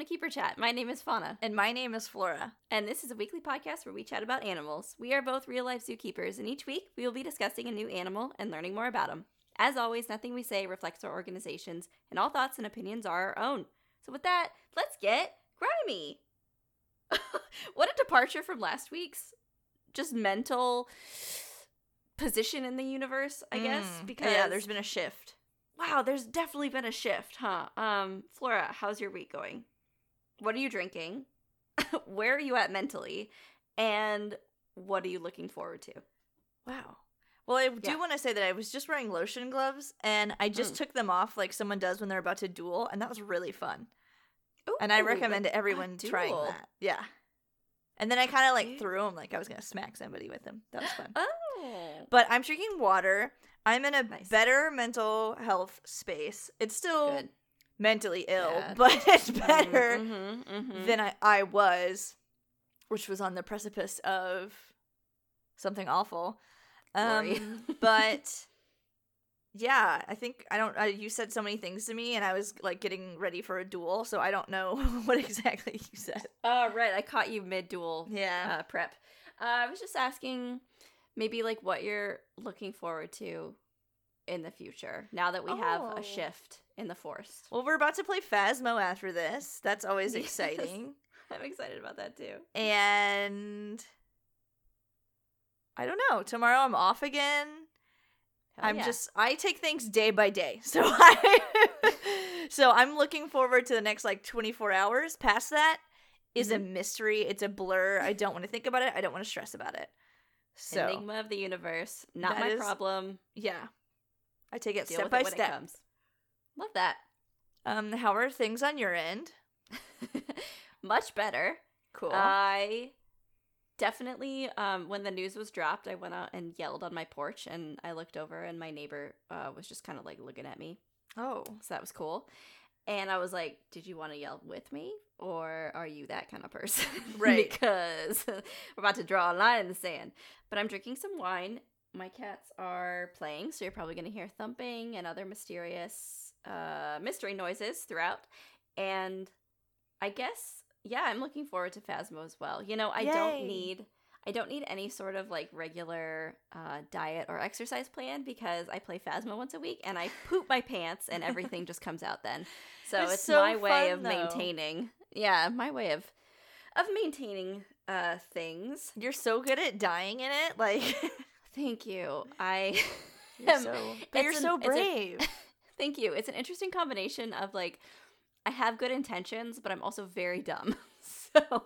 to Keeper Chat. My name is Fauna. And my name is Flora. And this is a weekly podcast where we chat about animals. We are both real life zookeepers, and each week we will be discussing a new animal and learning more about them. As always, nothing we say reflects our organizations, and all thoughts and opinions are our own. So, with that, let's get grimy. what a departure from last week's just mental position in the universe, I guess. Mm, Because yeah, there's been a shift. wow, there's definitely been a shift, huh? Um, Flora, how's your week going? What are you drinking? Where are you at mentally? And what are you looking forward to? Wow. Well, I do Yeah. want to say that I was just wearing lotion gloves and I just Mm. took them off like someone does when they're about to duel, and that was really fun. and I recommend everyone trying duel. that. Yeah. And then I kind of like threw them like I was going to smack somebody with them. That was fun. Oh. But I'm drinking water. I'm in a Nice. better mental health space. It's still Good. Mentally ill, Yeah. but it's better Mhm, mhm. than I, I was, which was on the precipice of something awful. Um, but yeah, I think I don't. Uh, you said so many things to me, and I was like getting ready for a duel, so I don't know what exactly you said. Oh, right. I caught you mid duel Yeah. uh, prep. Uh, I was just asking maybe like what you're looking forward to in the future now that we have Oh. a shift in the forest. well, we're about to play Phasmo after this. That's always Yes. exciting. I'm excited about that too. And I don't know. Tomorrow I'm off again. Hell I'm yeah. just I take things day by day. So I So I'm looking forward to the next like 24 hours. Past that is a Mm-hmm. mystery. It's a blur. I don't want to think about it. I don't want to stress about it. So enigma of the universe. Not my is- problem. yeah. I take it Deal step by it when it step. Love that. Um how are things on your end? Much better. Cool. I definitely um when the news was dropped, I went out and yelled on my porch and I looked over and my neighbor uh was just kind of like looking at me. oh. So that was cool. And I was like, "Did you want to yell with me or are you that kind of person?" Right. because we're about to draw a line in the sand. But I'm drinking some wine. My cats are playing, so you're probably going to hear thumping and other mysterious uh mystery noises throughout. And I guess yeah, I'm looking forward to Phasmo as well. You know, I don't need I don't need any sort of like regular uh, diet or exercise plan because I play Phasmo once a week and I poop my pants and everything just comes out then. So It's it's, so my way fun, of though. maintaining. Yeah, my way of of maintaining uh things. You're so good at dying in it. Like Thank you. I you're am- so but you're an- so brave. Thank you. It's an interesting combination of like I have good intentions, but I'm also very dumb. So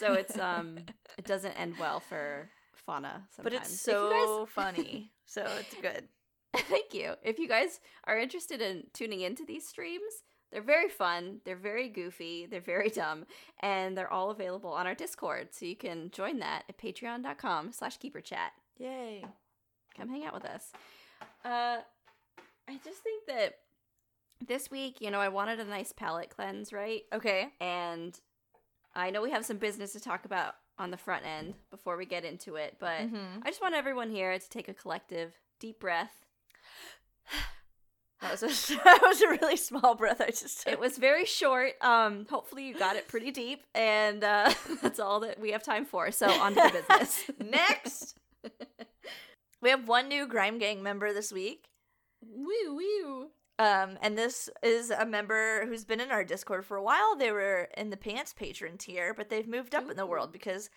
so it's um it doesn't end well for fauna sometimes. but it's you guys- so funny. So it's good. Thank you. If you guys are interested in tuning into these streams, they're very fun, they're very goofy, they're very dumb, and they're all available on our Discord. So you can join that at patreon.com slash keeperchat. Yay. Come hang out with us. Uh I just think that this week, you know, I wanted a nice palate cleanse, right? Okay. And I know we have some business to talk about on the front end before we get into it, but Mhm. I just want everyone here to take a collective deep breath That was a that was a really small breath I just took. It was very short. Um, hopefully you got it pretty deep, and uh, that's all that we have time for. So on to the business. Next. we have one new Grime Gang member this week. Woo woo. Um, and this is a member who's been in our Discord for a while. They were in the pants patron tier, but they've moved up in the world because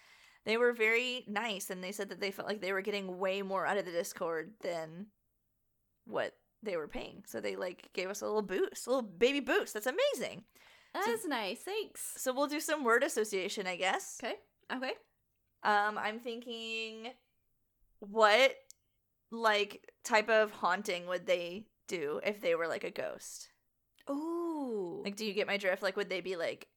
they were very nice and they said that they felt like they were getting way more out of the Discord than what they were paying. So they like gave us a little boost, a little baby boost. That's amazing. That's nice. Thanks. So we'll do some word association, I guess. Okay. Okay. Um, I'm thinking, what like type of haunting would they do if they were like a ghost? Ooh. Like, do you get my drift? Like, would they be like,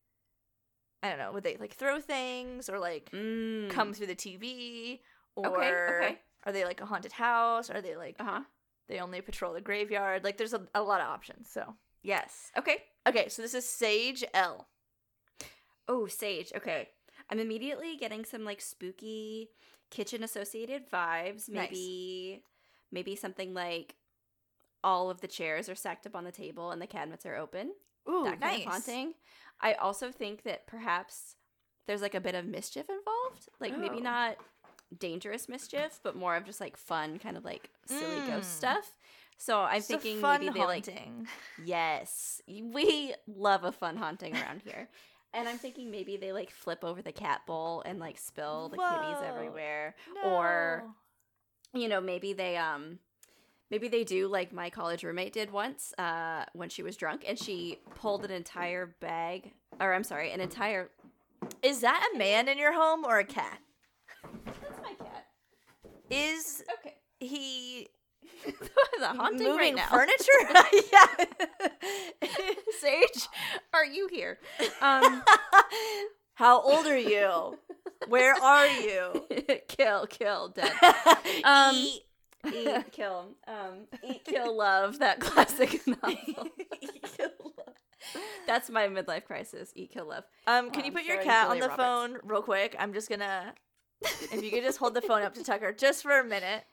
I don't know, would they like throw things or like mm. come through the TV? Or Okay, okay. are they like a haunted house? Are they like Uh huh. they only patrol the graveyard? Like, there's a, a lot of options. So, Yes. Okay. okay, so this is Sage L. Oh, sage. Okay. I'm immediately getting some like spooky kitchen associated vibes. Nice. Maybe maybe something like all of the chairs are stacked up on the table and the cabinets are open. Ooh, that kind nice. of haunting. I also think that perhaps there's like a bit of mischief involved. Like maybe Oh. not dangerous mischief, but more of just like fun, kind of like silly Mm. ghost stuff. So I'm thinking maybe they like haunting. Yes, we love a fun haunting around here. And I'm thinking maybe they like flip over the cat bowl and like spill the kitties Whoa. everywhere. Or you know, maybe they um maybe they do like my college roommate did once uh when she was drunk and she pulled an entire bag or I'm sorry, an entire is that a man in your home or a cat? That's my cat. Is Okay. he the haunting moving right now. furniture? yeah. Sage, are you here? Um How old are you? Where are you? kill, kill, dead. Um, Eat. Eat, kill, um, eat, kill, love. That classic novel. That's my midlife crisis. Eat, kill, love. Um, can you put your cat on the Roberts. phone real quick? I'm just gonna. if you could just hold the phone up to Tucker just for a minute.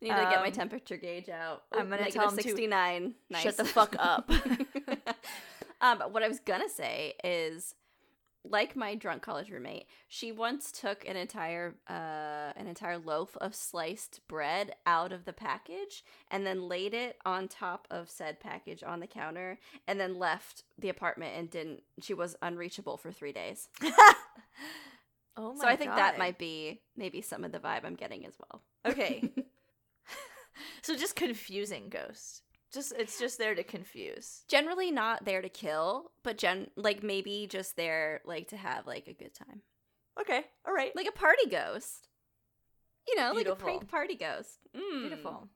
I need to get my Um, temperature gauge out. I'm gonna Negative tell him to 69. Nice. shut the fuck up. um, what I was gonna say is, like my drunk college roommate, she once took an entire uh an entire loaf of sliced bread out of the package and then laid it on top of said package on the counter and then left the apartment and didn't. She was unreachable for three days. oh my god. so I think that might be maybe some of the vibe I'm getting as well. Okay. So just confusing ghost. Just it's just there to confuse. generally not there to kill, but gen like maybe just there like to have like a good time. Okay. All right. Like a party ghost. You know, like a prank party ghost. Mm. Beautiful.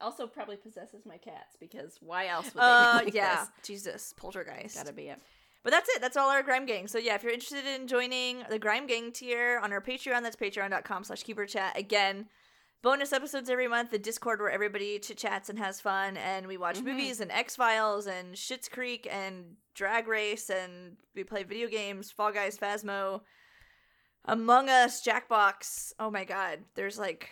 Also probably possesses my cats because why else would they Uh be like yeah. this? Jesus, poltergeist. Gotta be it. But that's it. That's all our Grime Gang. So yeah, if you're interested in joining the Grime Gang tier on our Patreon, that's patreon.com slash keeper chat. Again, bonus episodes every month, the Discord where everybody chit chats and has fun, and we watch Mhm. movies and X Files and Schitt's Creek and Drag Race and we play video games, Fall Guys, Phasmo, Among Us, Jackbox. Oh my god. There's like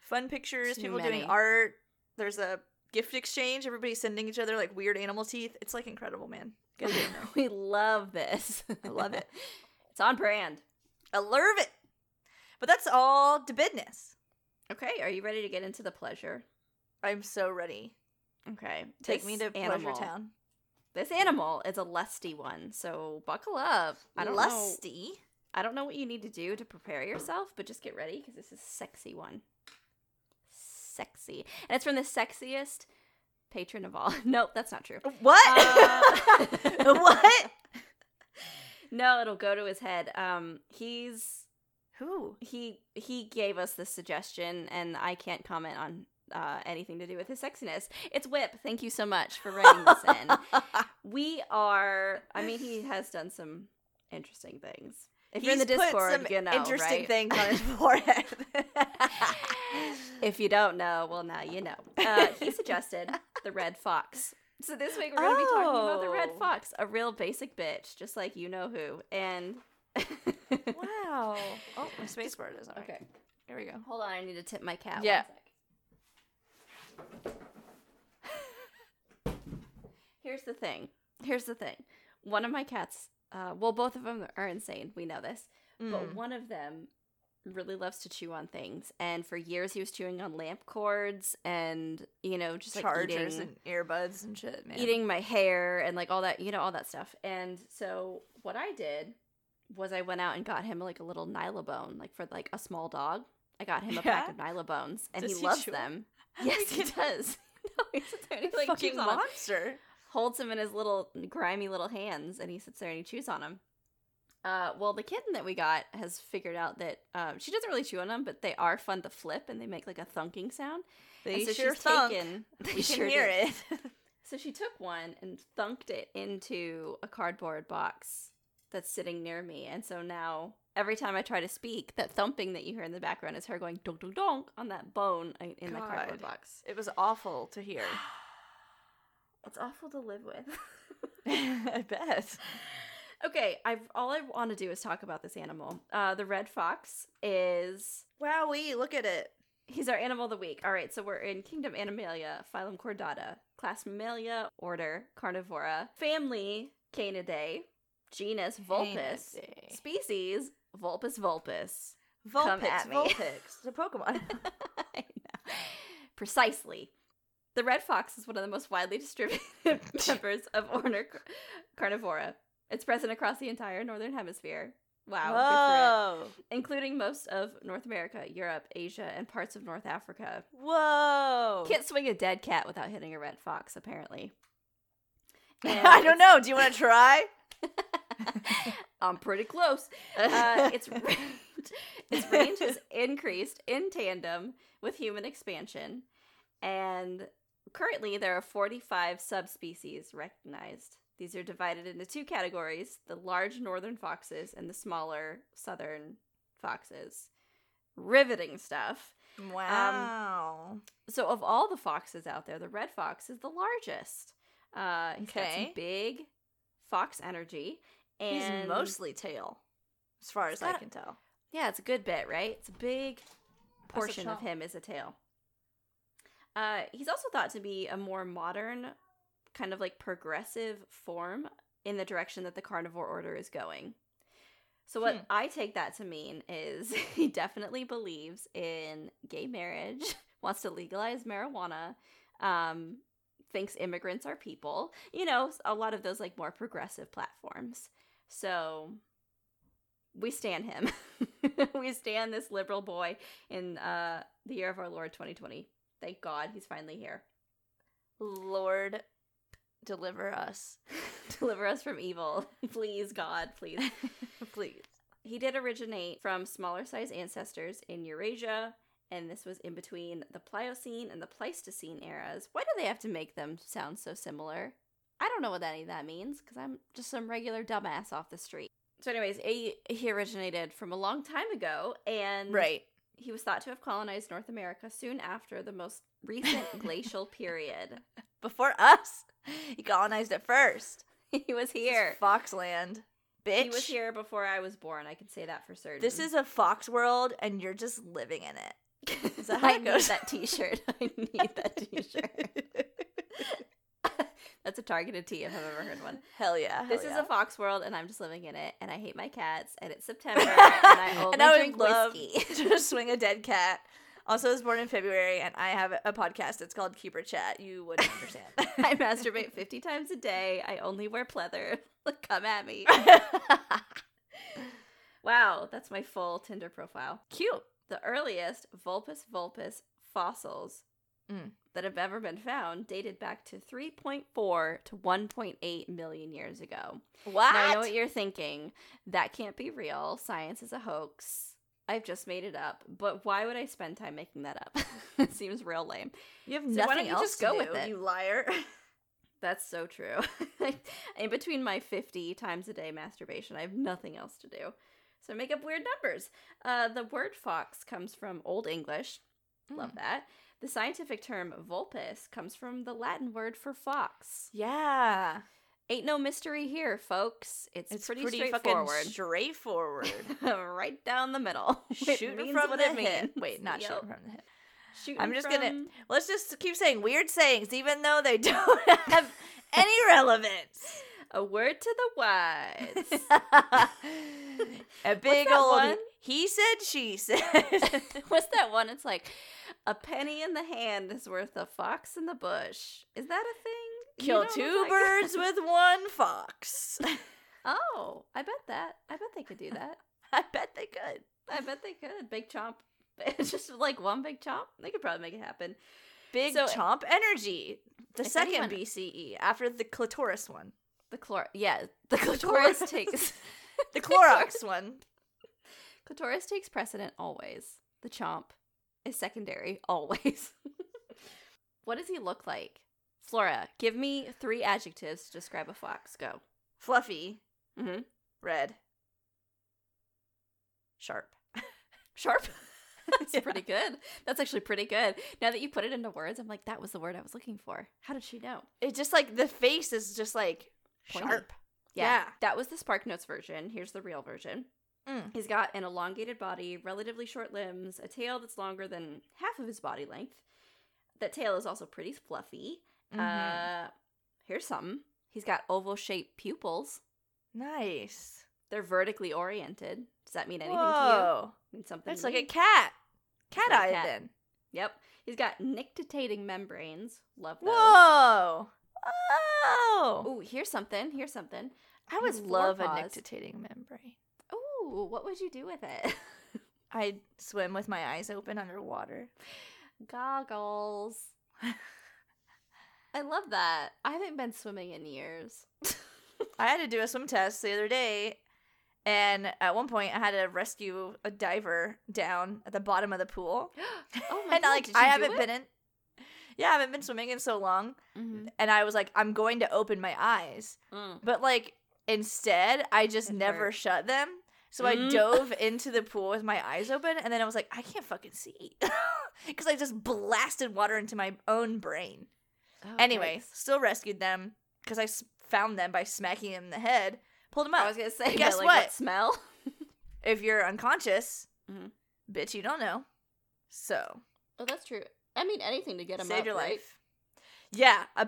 fun pictures, Too people many. doing art. There's a gift exchange, everybody sending each other like weird animal teeth. It's like incredible, man. Gotta get in there. we love this. I love it. it's on brand. I love it. But that's all to business. Okay, are you ready to get into the pleasure? I'm so ready. Okay. Take me to animal, Pleasure Town. This animal is a lusty one, so buckle up. I don't know. Lusty. I don't know what you need to do to prepare yourself, but just get ready because this is a sexy one. Sexy. And it's from the sexiest patron of all. nope, that's not true. What? Uh, what? No, it'll go to his head. Um he's Who? he he gave us this suggestion and I can't comment on uh, anything to do with his sexiness. It's Whip. Thank you so much for writing this in. We are I mean he has done some interesting things. If you're in the He's put Discord, some you know, interesting right? things on his forehead. If you don't know, well, now you know. Uh, he suggested the red fox. So this week we're going to be talking about the red Oh. fox, a real basic bitch, just like you know who. And wow. Oh, my space bar work. okay, Here we go. hold on, I need to tip my cat. Yeah. Here's the thing. Here's the thing. One of my cats, uh, well, both of them are insane. We know this, but Mm. one of them really loves to chew on things and for years he was chewing on lamp cords and you know just like Chargers eating, and earbuds and shit, man. eating my hair and like all that you know all that stuff and so what i did was i went out and got him like a little nylabone like for like a small dog i got him a pack Yeah? of nylabones and Does he he loves chew them yes he does no, he sits there like chews on monster. holds him in his little grimy little hands and he sits there and he chews on them uh, well, the kitten that we got has figured out that um, she doesn't really chew on them, but they are fun to flip and they make like a thunking sound. They so sure thunk. taken. We can sure hear did. it. So she took one and thunked it into a cardboard box that's sitting near me. And so now every time I try to speak, that thumping that you hear in the background is her going donk donk donk on that bone in in the cardboard box. it was awful to hear. It's awful to live with. I bet. okay, I've all I want to do is talk about this animal. Uh, the red fox is Wowee, look at it. He's our animal of the week. All right, so we're in Kingdom Animalia, phylum Chordata, class Mammalia, order Carnivora, family Canidae, Genus Ain't Vulpes. a day. Species Vulpes vulpes. Come at me. Vulpix. It's a Pokemon. I know. Precisely. The red fox is one of the most widely distributed members of order Car- Carnivora. It's present across the entire northern hemisphere. Wow, good for it. Whoa. including most of North America, Europe, Asia, and parts of North Africa. Whoa. Can't swing a dead cat without hitting a red fox, apparently. I don't know. Do you want to try? I'm pretty close. Uh, its range, its range has increased in tandem with human expansion, and currently there are 45 subspecies recognized. These are divided into two categories: the large northern foxes and the smaller southern foxes. Riveting stuff. Wow. So, of all the foxes out there, the red fox is the largest. Uh, he's got some Okay. big fox energy, and He's mostly tail, as far as I a- can tell. Yeah, it's a good bit, right? It's a big portion of him is a tail. Uh, he's also thought to be a more modern, kind of like progressive form in the direction that the carnivore order is going. So what Hmm. I take that to mean is he definitely believes in gay marriage, wants to legalize marijuana, um, thinks immigrants are people. You know, a lot of those like more progressive platforms. So we stand him. we stand this liberal boy in uh, the year of our Lord 2020. Thank God he's finally here. Lord, deliver us, Deliver us from evil. please, God, please. please. He did originate from smaller size ancestors in Eurasia, and this was in between the Pliocene and the Pleistocene eras. Why do they have to make them sound so similar? I don't know what any of that means because I'm just some regular dumbass off the street. So, anyways, he, he originated from a long time ago, and Right. he was thought to have colonized North America soon after the most recent glacial period. Before us, he colonized it first. he was here. Foxland, bitch. He was here before I was born. I can say that for certain. This is a fox world, and you're just living in it. Is that how I it need that T-shirt. I need that T-shirt. That's a targeted tee if I've ever heard one. Hell yeah. This hell is a fox world, and I'm just living in it. And I hate my cats. And it's September, and I only And I would drink love whiskey. to swing a dead cat. Also, I was born in February, and I have a podcast. It's called Keeper Chat. You wouldn't understand. I masturbate 50 times a day. I only wear pleather. Come at me. Wow, that's my full Tinder profile. Cute. The earliest Vulpes vulpes fossils Mm. that have ever been found dated back to 3.4 to 1.8 million years ago. What? Now I know what you're thinking. That can't be real. Science is a hoax. I've just made it up. But why would I spend time making that up? it seems real lame. you have So why nothing don't you else just to go do, with it? You liar. That's so true. In between my 50 times a day masturbation, I have nothing else to do. So make up weird numbers. Uh, the word fox comes from Old English. Love Mm. that. The scientific term vulpes comes from the Latin word for fox. Yeah. Ain't no mystery here, folks. It's, It's pretty, pretty, straightforward. fucking straightforward. right down the middle. Means from the hip. Wait, not Yep. shooting from the hip. Shooting I'm just gonna- Let's just keep saying weird sayings, even though they don't have any relevance. A word to the wise. a big old one? he said, she said. What's that one? It's like a penny in the hand is worth a fox in the bush. Is that a thing? You Kill know two birds with one fox. Oh, I bet that. I bet they could do that. I bet they could. I bet they could. Big chomp. It's just like one big chomp. They could probably make it happen. Big So- chomp energy. The second anyone- BCE after the clitoris one. The chlor. Yeah, the clitoris Clitoris. takes. The Clorox one. Clitoris takes precedent always. The chomp is secondary always. what does he look like? Flora, give me three adjectives to describe a fox. Go. Fluffy. Mm-hmm. Red. Sharp. Sharp. That's Yeah. pretty good. That's actually pretty good. Now that you put it into words, I'm like, that was the word I was looking for. How did she know? It's just like the face is just like Pointy. sharp. Yeah. Yeah. That was the Spark Notes version. Here's the real version. Mm. He's got an elongated body, relatively short limbs, a tail that's longer than half of his body length. That tail is also pretty fluffy. Mhm. Uh, here's something. He's got oval shaped pupils. Nice. They're vertically oriented. Does that mean anything to Whoa. you? Mean something? It's like a cat. Cat eye cat. then. Yep. He's got nictitating membranes. Love those. Whoa. Oh. Ooh, here's something. Here's something. I would love a nictitating membrane. Ooh, what would you do with it? I'd swim with my eyes open underwater. Goggles. I love that. I haven't been swimming in years. I had to do a swim test the other day, and at one point I had to rescue a diver down at the bottom of the pool. oh my and god! like I haven't been in. Yeah, I haven't been swimming in so long, Mhm. and I was like, I'm going to open my eyes, Mm. but like instead, I just It never hurt. shut them. So I Mm. dove into the pool with my eyes open, and then I was like, I can't fucking see because I just blasted water into my own brain. Oh, Anyway, still rescued them because I s- found them by smacking them in the head, pulled them up. I was gonna say, Guess like, what? smell? if you're unconscious, Mhm. bitch, you don't know. So Oh, that's true. I mean, anything to get them saved up, your right? life. Yeah, uh,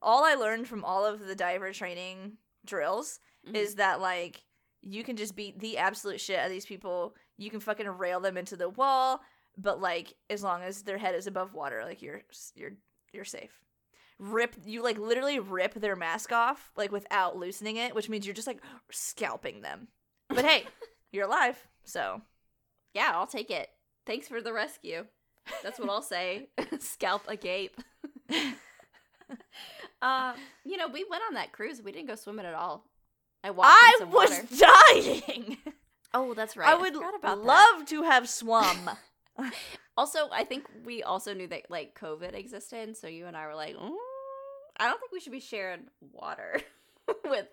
all I learned from all of the diver training drills Mhm. is that like you can just beat the absolute shit out of these people. You can fucking rail them into the wall, but like as long as their head is above water, like you're you're you're safe. Rip you like literally rip their mask off like without loosening it, which means you're just like scalping them. But hey, you're alive, so yeah, I'll take it. Thanks for the rescue. That's what I'll say. Scalp agape. uh, you know, we went on that cruise. We didn't go swimming at all. I walked I was water. dying. Oh, that's right. I would forgot about that. love to have swum. Also, I think we also knew that like COVID existed, so you and I were like, mm, I don't think we should be sharing water with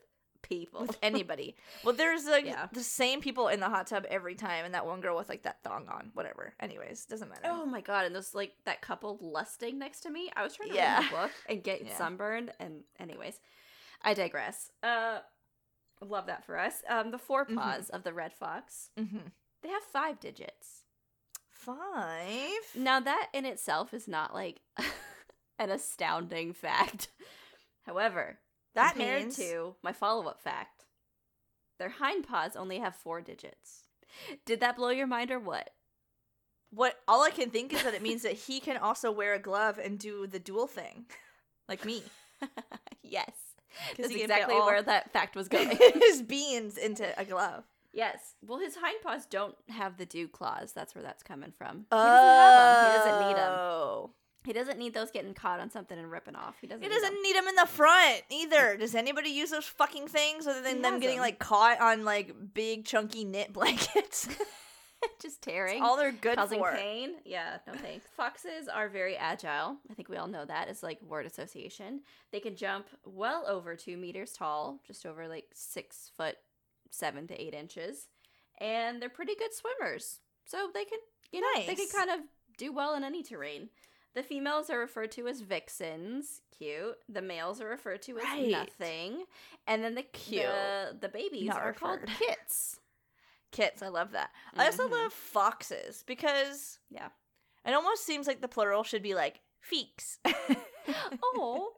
people. with anybody. Well, there's like Yeah. the same people in the hot tub every time, and that one girl with like that thong on, whatever. Anyways, doesn't matter. Oh my god! And those like that couple lusting next to me. I was trying to Yeah. read the book and get Yeah. sunburned. And anyways, I digress. Uh, love that for us. Um, the forepaws of the red fox. hmm They have five digits. Five. Now that in itself is not like an astounding fact. However, That compared means to my follow-up fact, their hind paws only have four digits. Did that blow your mind or what? what all I can think is that it means that he can also wear a glove and do the dual thing, like me. yes. That's exactly where that fact was going. his beans into a glove. yes. Well, his hind paws don't have the dew claws. That's where that's coming from. He doesn't have them. He doesn't need them. Oh. He doesn't need those getting caught on something and ripping off. He doesn't. He need doesn't them. need them in the front either. Does anybody use those fucking things other than He them has getting 'em. like caught on like big chunky knit blankets? just tearing. all they're good causing for. pain. Yeah, no thanks. Foxes are very agile. I think we all know that. It's like word association. They can jump well over two meters tall, just over like six foot seven to eight inches, and they're pretty good swimmers. So they can, you know, they can Nice. kind of do well in any terrain. The females are referred to as vixens, cute. The males are referred to as Right. nothing, and then the Cute. the, the babies Not are called kits. Kits, I love that. I also Mhm. love foxes because Yeah. it almost seems like the plural should be like feeks. Oh,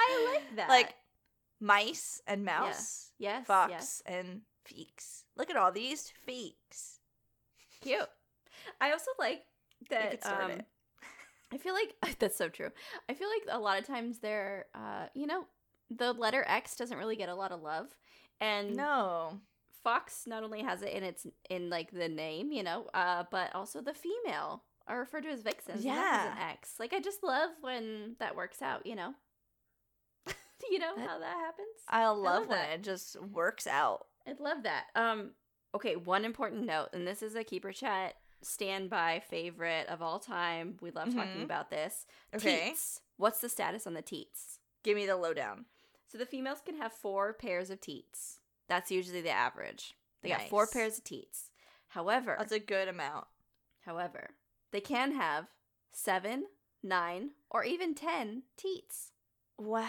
I like that. like mice and mouse, yes, fox yes. and feeks. Look at all these feeks. cute. I also like that. Um, it. I feel like that's so true. I feel like a lot of times they're, uh, you know, the letter X doesn't really get a lot of love, and No. Fox not only has it in its in like the name, you know, uh, but also the female are referred to as vixens. and an Yeah. X. Like I just love when that works out. You know. you know That- how that happens. I love love when that. it just works out. I'd love that. Um, okay, one important note, and this is a keeper chat standby favorite of all time. We love talking Mhm. about this. Okay. Teats. What's the status on the teats? Give me the lowdown. So the females can have four pairs of teats. That's usually the average. They got four pairs of teats. However, That's a good amount. however, they can have seven, nine, or even ten teats. Wow.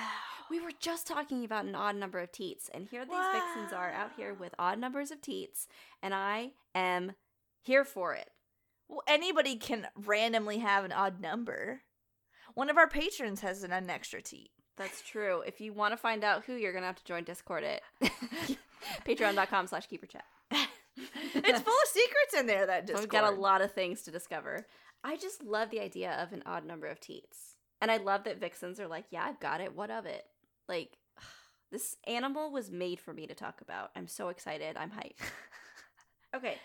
We were just talking about an odd number of teats, and here these vixens are out here with odd numbers of teats, and I am here for it. Well, anybody can randomly have an odd number. One of our patrons has an, an extra teat. That's true. If you want to find out who, you're gonna have to join Discord at patreon.com slash keeper chat. it's full of secrets in there. That Discord. we've got a lot of things to discover. I just love the idea of an odd number of teats. And I love that vixens are like, yeah, I've got it. What of it? Like, this animal was made for me to talk about. I'm so excited. I'm hyped. okay.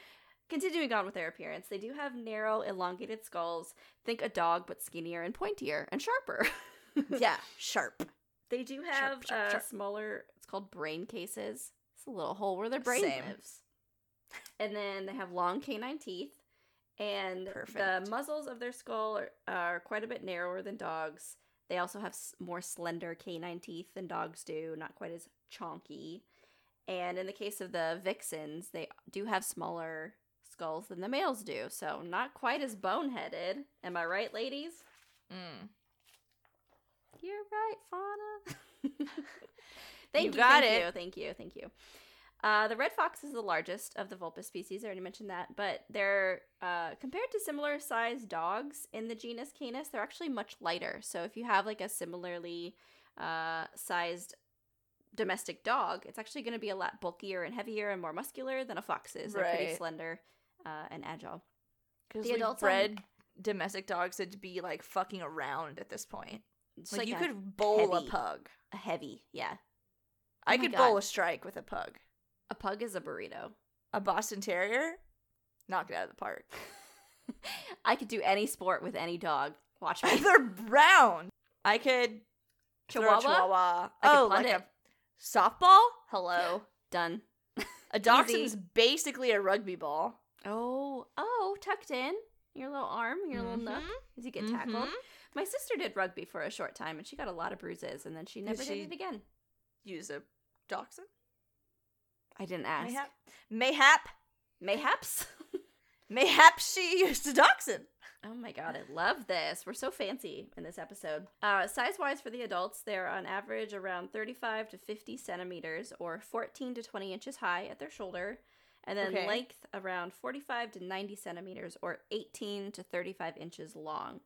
Continuing on with their appearance, they do have narrow, elongated skulls. Think a dog, but skinnier and pointier and sharper. yeah, sharp. They do have Sharp, sharp, uh, sharp. smaller, it's called brain cases. It's a little hole where their brain Same. lives. And then they have long canine teeth. And Perfect. the muzzles of their skull are, are quite a bit narrower than dogs. They also have s- more slender canine teeth than dogs do, not quite as chonky. And in the case of the vixens, they do have smaller skulls than the males do, so not quite as boneheaded. Am I right, ladies? Mm. You're right, Fauna. thank You you, got thank it. you, thank you, thank you. Uh, the red fox is the largest of the vulpes species. I already mentioned that, but they're uh, compared to similar sized dogs in the genus Canis. They're actually much lighter. So if you have like a similarly uh, sized domestic dog, it's actually going to be a lot bulkier and heavier and more muscular than a fox is. They're pretty slender uh, and agile. Because The adults bred domestic dogs to be like fucking around at this point. It's Like, you could bowl heavy- a pug. a heavy, yeah. I could God. bowl a strike with a pug. A pug is a burrito. A Boston Terrier, knock it out of the park. I could do any sport with any dog. Watch me. They're brown. I could Chihuahua? chihuahua. I oh, like it. a softball. Hello. Done. A dachshund is basically a rugby ball. Oh, oh, tucked in. Your little arm, your little nook. As you get tackled. Mhm. My sister did rugby for a short time and she got a lot of bruises and then she never did, she- it again. Use a dachshund. I didn't ask. Mayhap. Mayhap. Mayhaps? Mayhap she used a dachshund. oh my god, I love this. We're so fancy in this episode. Uh, size wise for the adults, they're on average around 35 to 50 centimeters or 14 to 20 inches high at their shoulder. And then Okay. length around 45 to 90 centimeters or 18 to 35 inches long.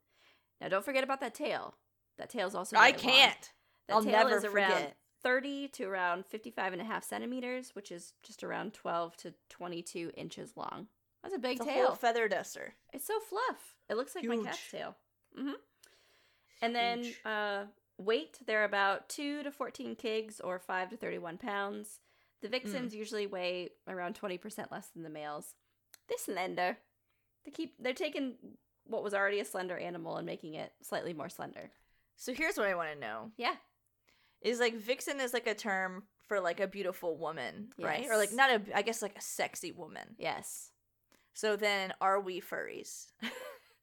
Now, don't forget about that tail. That tail's also I very long. can't. That I'll tail never is around forget. 30 to around 55 and a half centimeters, which is just around 12 to 22 inches long. That's a big It's a tail. whole feather duster. it's so fluff. It looks like my cat's Huge. tail. hmm And then uh, weight, they're about 2 to 14 kgs or 5 to 31 pounds. The vixens Mm. usually weigh around 20% less than the males. They're slender. They keep they're taking what was already a slender animal and making it slightly more slender. So here's what I want to know: Yeah. is like vixen is like a term for like a beautiful woman, right? Or like not a, I guess like a sexy woman. Yes. So then, are we furries?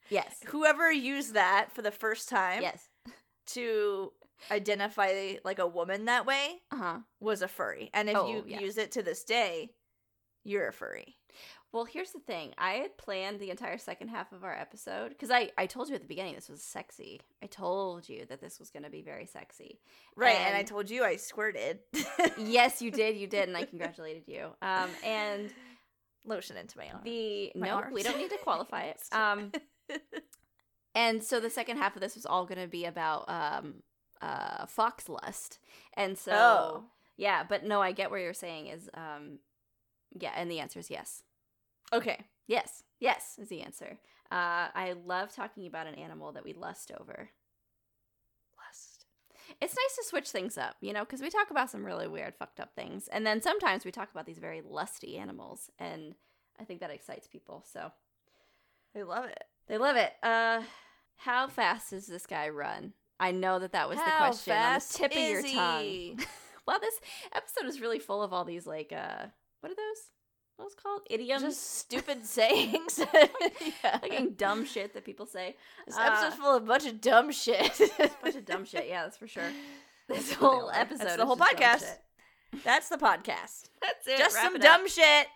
Yes. Whoever used that for the first time Yes. to identify like a woman that way Uh huh. was a furry, and if Oh, you yeah. use it to this day, you're a furry. Well, here's the thing. I had planned the entire second half of our episode because I, I told you at the beginning this was sexy. I told you that this was going to be very sexy. Right, and, I told you I squirted. yes, you did. You did. And I congratulated you. Um, and lotion into my arm. the, My no, we don't need to qualify it. Um, and so the second half of this was all going to be about um, uh, fox lust. And so, oh, yeah, but no, I get where you're saying is, um, yeah, and the answer is yes. okay. Yes, yes is the answer. Uh, I love talking about an animal that we lust over. Lust. It's nice to switch things up, you know, because we talk about some really weird, fucked up things, and then sometimes we talk about these very lusty animals, and I think that excites people. So they love it. they love it. Uh, how fast does this guy run? I know that that was the How question on the fast tip of your is tongue. he? Well, this episode is really full of all these like, uh, what are those? What was called idioms? Just stupid sayings. yeah. Fucking dumb shit that people say. This Uh, episode's full of a bunch of dumb shit. a bunch of dumb shit. Yeah, that's for sure. This whole what they are. episode. That's the whole podcast. That's the podcast. That's it. Just wrap some it dumb shit.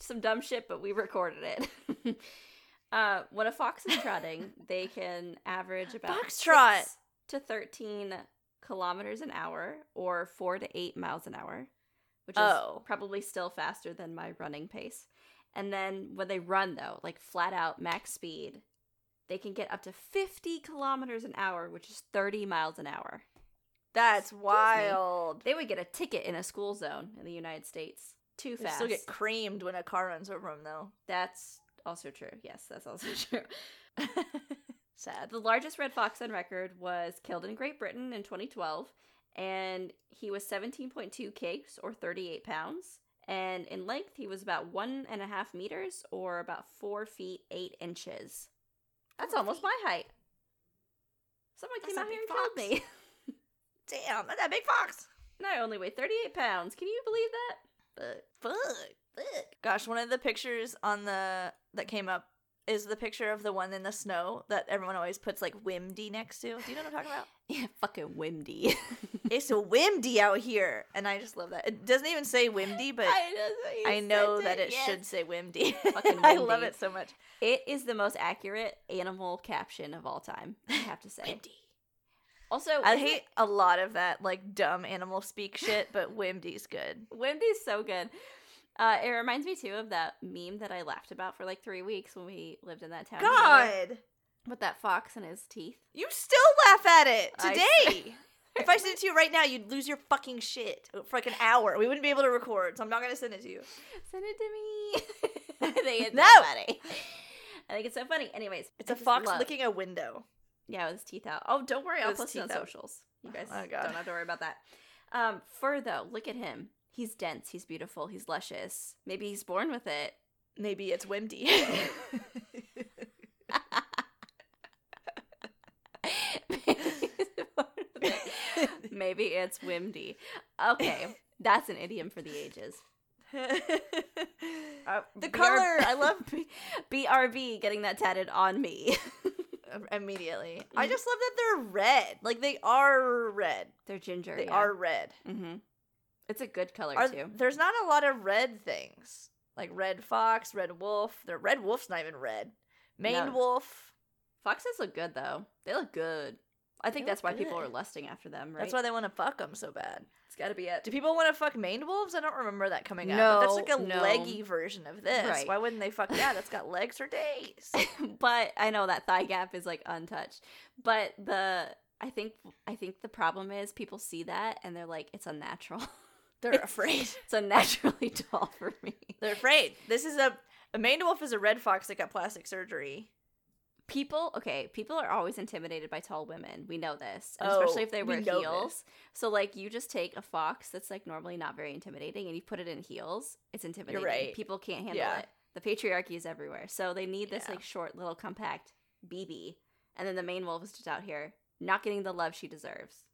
some dumb shit, but we recorded it. Uh, when a fox is trotting, they can average about Foxtrot. six to thirteen kilometers an hour, or four to eight miles an hour, which is Oh. probably still faster than my running pace. And then when they run, though, like flat out max speed, they can get up to fifty kilometers an hour, which is thirty miles an hour. That's me. wild. They would get a ticket in a school zone in the United States. Too They fast. still get creamed when a car runs over them, though. That's also true. Yes, that's also true. Sad. The largest red fox on record was killed in Great Britain in 2012, and he was 17.2 kgs or 38 pounds. And in length, he was about one and a half meters or about four feet eight inches. That's Four almost feet. my height. Someone That's came out here and killed me. Damn, that's that big fox. and I only weigh 38 pounds. Can you believe that? But fuck, fuck. Gosh, one of the pictures on the that came up is the picture of the one in the snow that everyone always puts like Wimdy next to. Do you know what I'm talking about? Yeah, fucking windy. it's a Wimdy out here, and I just love that. It doesn't even say Wimdy, but I, know that it should say Wimdy. Fucking I love it so much. It is the most accurate animal caption of all time. I have to say. Wimdy. Also, I hate a lot of that like dumb animal speak shit, but Wimdy's good. Wimdy's so good. Uh, it reminds me too of that meme that I laughed about for like three weeks when we lived in that town. together, God, with that fox and his teeth. you still laugh at it I- today. if I sent it to you right now, you'd lose your fucking shit for like an hour. We wouldn't be able to record, so I'm not gonna send it to you. Send it to me. I think it's No! so funny. I think it's so funny. Anyways, It's I a fox love- licking a window. Yeah, with his teeth out. Oh, don't worry, I'll post it on out. socials. You guys Oh, don't have to worry about that. Um, fur though, look at him. He's dense. He's beautiful. He's luscious. Maybe he's born with it. Maybe it's Wimdy. Maybe it's Wimdy. Okay, that's an idiom for the ages. Uh, the BR color, I love BRB getting that tatted on me. immediately. I just love that they're red. Like they are red. They're ginger. They yeah. are red. Mm-hmm. It's a good color Are, too. there's not a lot of red things. Like red fox, red wolf. The red wolf's not even red. Maned No. wolf. Foxes look good though. They look good. I think They that's why people are lusting after them, right? That's why they want to fuck them so bad. it's got to be it. Do people want to fuck maned wolves? I don't remember that coming out. No, but that's like a no. leggy version of this. Right. Why wouldn't they fuck that? That's got legs for days. but I know that thigh gap is like untouched. But the I think I think the problem is people see that and they're like, it's unnatural. They're afraid. it's unnaturally tall for me. They're afraid. This is a a maned wolf is a red fox that got plastic surgery. People, okay, people are always intimidated by tall women. We know this, Oh, especially if they we wear know heels. So, like, you just take a fox that's like normally not very intimidating, and you put it in heels. It's intimidating. right. People can't handle Yeah. it. The patriarchy is everywhere, so they need this Yeah. like short, little, compact BB, and then the maned wolf is just out here not getting the love she deserves.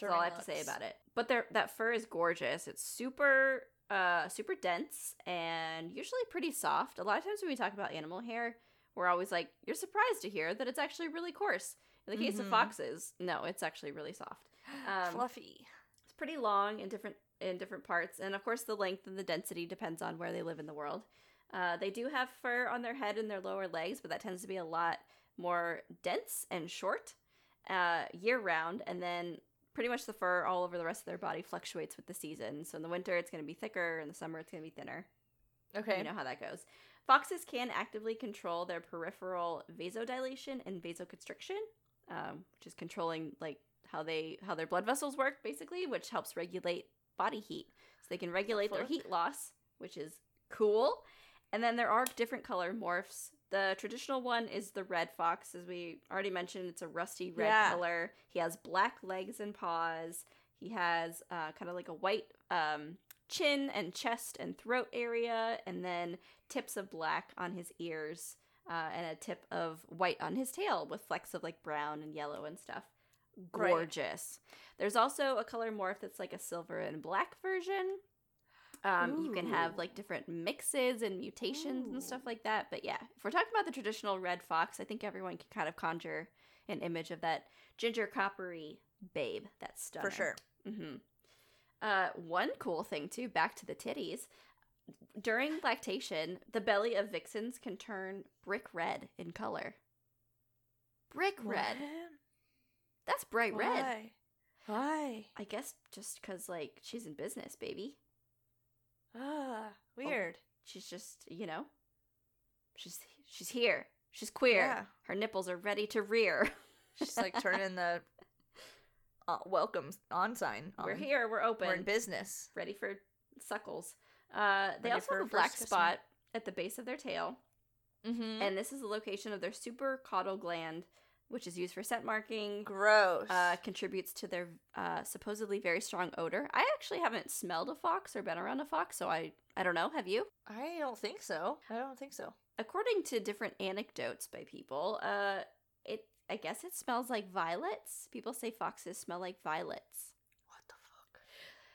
That's all I have to say about it. But that fur is gorgeous. It's super uh super dense and usually pretty soft. A lot of times when we talk about animal hair, we're always like, you're surprised to hear that it's actually really coarse. In the case of Mhm. foxes, no, it's actually really soft. Um, Fluffy. It's pretty long in different in different parts, and of course the length and the density depends on where they live in the world. Uh, they do have fur on their head and their lower legs, but that tends to be a lot more dense and short uh, year round, and then pretty much the fur all over the rest of their body fluctuates with the season. So in the winter it's going to be thicker, in the summer it's going to be thinner. Okay. You know how that goes. Foxes can actively control their peripheral vasodilation and vasoconstriction, um, which is controlling like how they how their blood vessels work, basically, which helps regulate body heat. So they can regulate their heat loss, which is cool. And then there are different color morphs. The traditional one is the red fox, as we already mentioned. It's a rusty red Yeah. color. He has black legs and paws. He has uh, kind of like a white um, chin and chest and throat area, and then tips of black on his ears, uh, and a tip of white on his tail with flecks of like brown and yellow and stuff. Right. Gorgeous. There's also a color morph that's like a silver and black version. Um, you can have like different mixes and mutations and stuff like that. But yeah, if we're talking about the traditional red fox, I think everyone can kind of conjure an image of that ginger coppery babe. That's stunning. For sure. hmm Uh, one cool thing too, back to the titties. During lactation, the belly of vixens can turn brick red in color. Brick red. That's bright red. Why? Why? I guess just because like she's in business, baby. Ah, weird. She's just you know, she's she's here. She's queer. Yeah. Her nipples are ready to rear. She's like turning the uh, welcome on sign. We're here. We're open. We're in business. ready for suckles. Uh, they Ready also have a black spot at the base of their tail, Mm-hmm. and this is the location of their supracaudal gland, which is used for scent marking. Gross. Uh, contributes to their uh, supposedly very strong odor. I actually haven't smelled a fox or been around a fox, so I I don't know. Have you? I don't think so. I don't think so. According to different anecdotes by people, uh, it I guess it smells like violets. People say foxes smell like violets.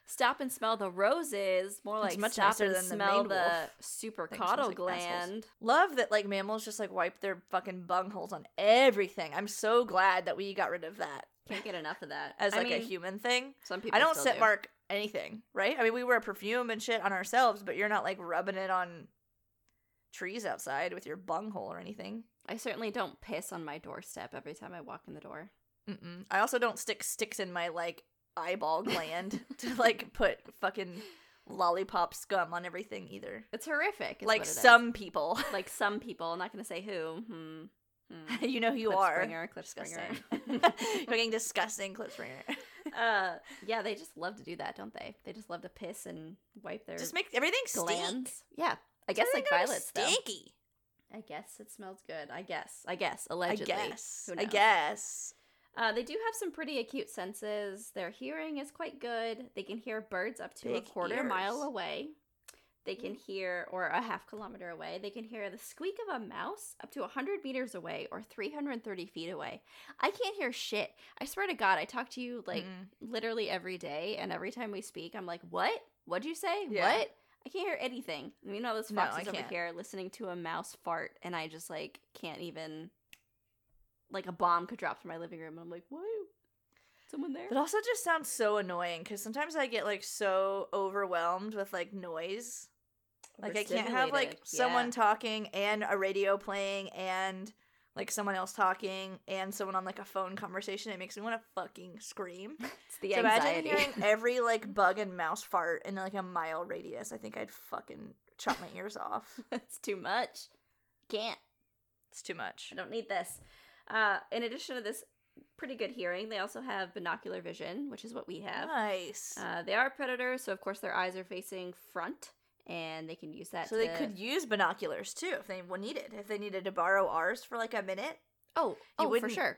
The? Stop and smell the roses. More like much stop and than the smell the supracaudal like gland. Love that like mammals just like wipe their fucking bungholes on everything. I'm so glad that we got rid of that Can't get enough of that. as I like a human thing. Some people I don't scent do. mark anything, right? I mean, we wear perfume and shit on ourselves, but you're not like rubbing it on trees outside with your bunghole or anything. I certainly don't piss on my doorstep every time I walk in the door. Mm-mm. I also don't stick sticks in my like eyeball gland to like put fucking lollipop scum on everything either. It's horrific. like it is. some people. like some people. I'm not going to say who. Hmm. Hmm. you know who you Clip are. Springer, Clip Disgusting. Springer. Fucking disgusting klipspringer. uh, yeah, they just love to do that, don't they? They just love to piss and wipe their Just make everything stink. glands. Yeah, I guess like violets though. Stinky. I guess it smells good. I guess. I guess. Allegedly. I guess. I guess. Uh, they do have some pretty acute senses. Their hearing is quite good. They can hear birds up to a Big quarter mile away. They can hear, or a half kilometer away, they can hear the squeak of a mouse up to 100 meters away or 330 feet away. I can't hear shit. I swear to God, I talk to you like Mm-mm. literally every day, and every time we speak, I'm like, what? What'd you say? Yeah. What? I can't hear anything. You know, those No, I foxes over here listening to a mouse fart, and I just like can't even. Like a bomb could drop from my living room, and I'm like, what? Someone there? That also just sounds so annoying because sometimes I get like so overwhelmed with like noise. Like I can't have like Overstimulated. someone talking and a radio playing and like someone else talking and someone on like a phone conversation. It makes me want to fucking scream. It's the so imagine anxiety. hearing every like bug and mouse fart in like a mile radius. I think I'd fucking chop my ears off. it's too much. Can't. It's too much. I don't need this. Uh, in addition to this pretty good hearing, they also have binocular vision, which is what we have. Nice. Uh, they are predators, so of course their eyes are facing front, and they can use that. so they could use binoculars too if they needed. If they needed to borrow ours for like a minute, Oh, you oh, for sure.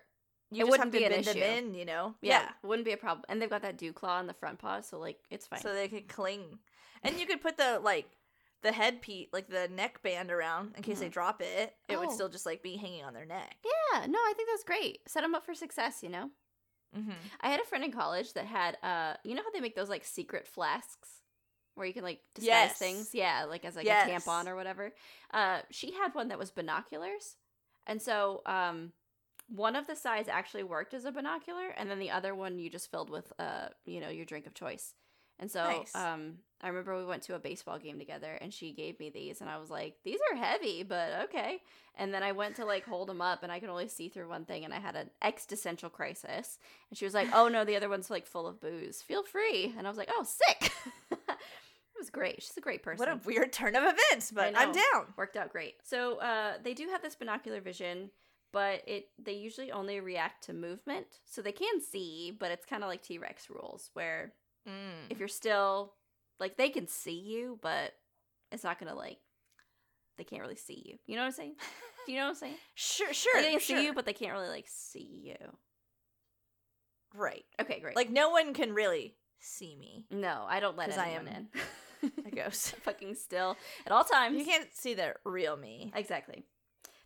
you It wouldn't have to be an bend them issue. in. You know. Yeah, wouldn't be a problem. And they've got that dew claw on the front paw, so like it's fine. so they can cling and you could put the like the head piece like the neck band around in case they Mhm. drop it it would Oh. still just like be hanging on their neck yeah, no, I think that's great. Set them up for success, you know. mm-hmm. I had a friend in college that had, uh, you know how they make those like secret flasks where you can like disguise Yes. things, yeah, like as like Yes. a tampon or whatever. Uh, she had one that was binoculars, and so um, one of the sides actually worked as a binocular, and then the other one you just filled with, uh, you know, your drink of choice. And so, Nice. um, I remember we went to a baseball game together, and she gave me these, and I was like, "These are heavy, but okay." And then I went to like hold them up, and I could only see through one thing, and I had an existential crisis. And she was like, "Oh no, the other one's like full of booze. Feel free." And I was like, "Oh, sick." it was great. She's a great person. what a weird turn of events but i'm down Worked out great. So uh, they do have this binocular vision, but it they usually only react to movement, so they can see, but it's kind of like T Rex rules, where mm. if you're still like they can see you, but it's not gonna like they can't really see you. You know what I'm saying? Do you know what I'm saying? sure sure Like, they can sure. see you, but they can't really like see you. right Okay, great. like no one can really see me no, I don't let 'Cause I anyone am in. a ghost Fucking still at all times. you can't see the real me Exactly.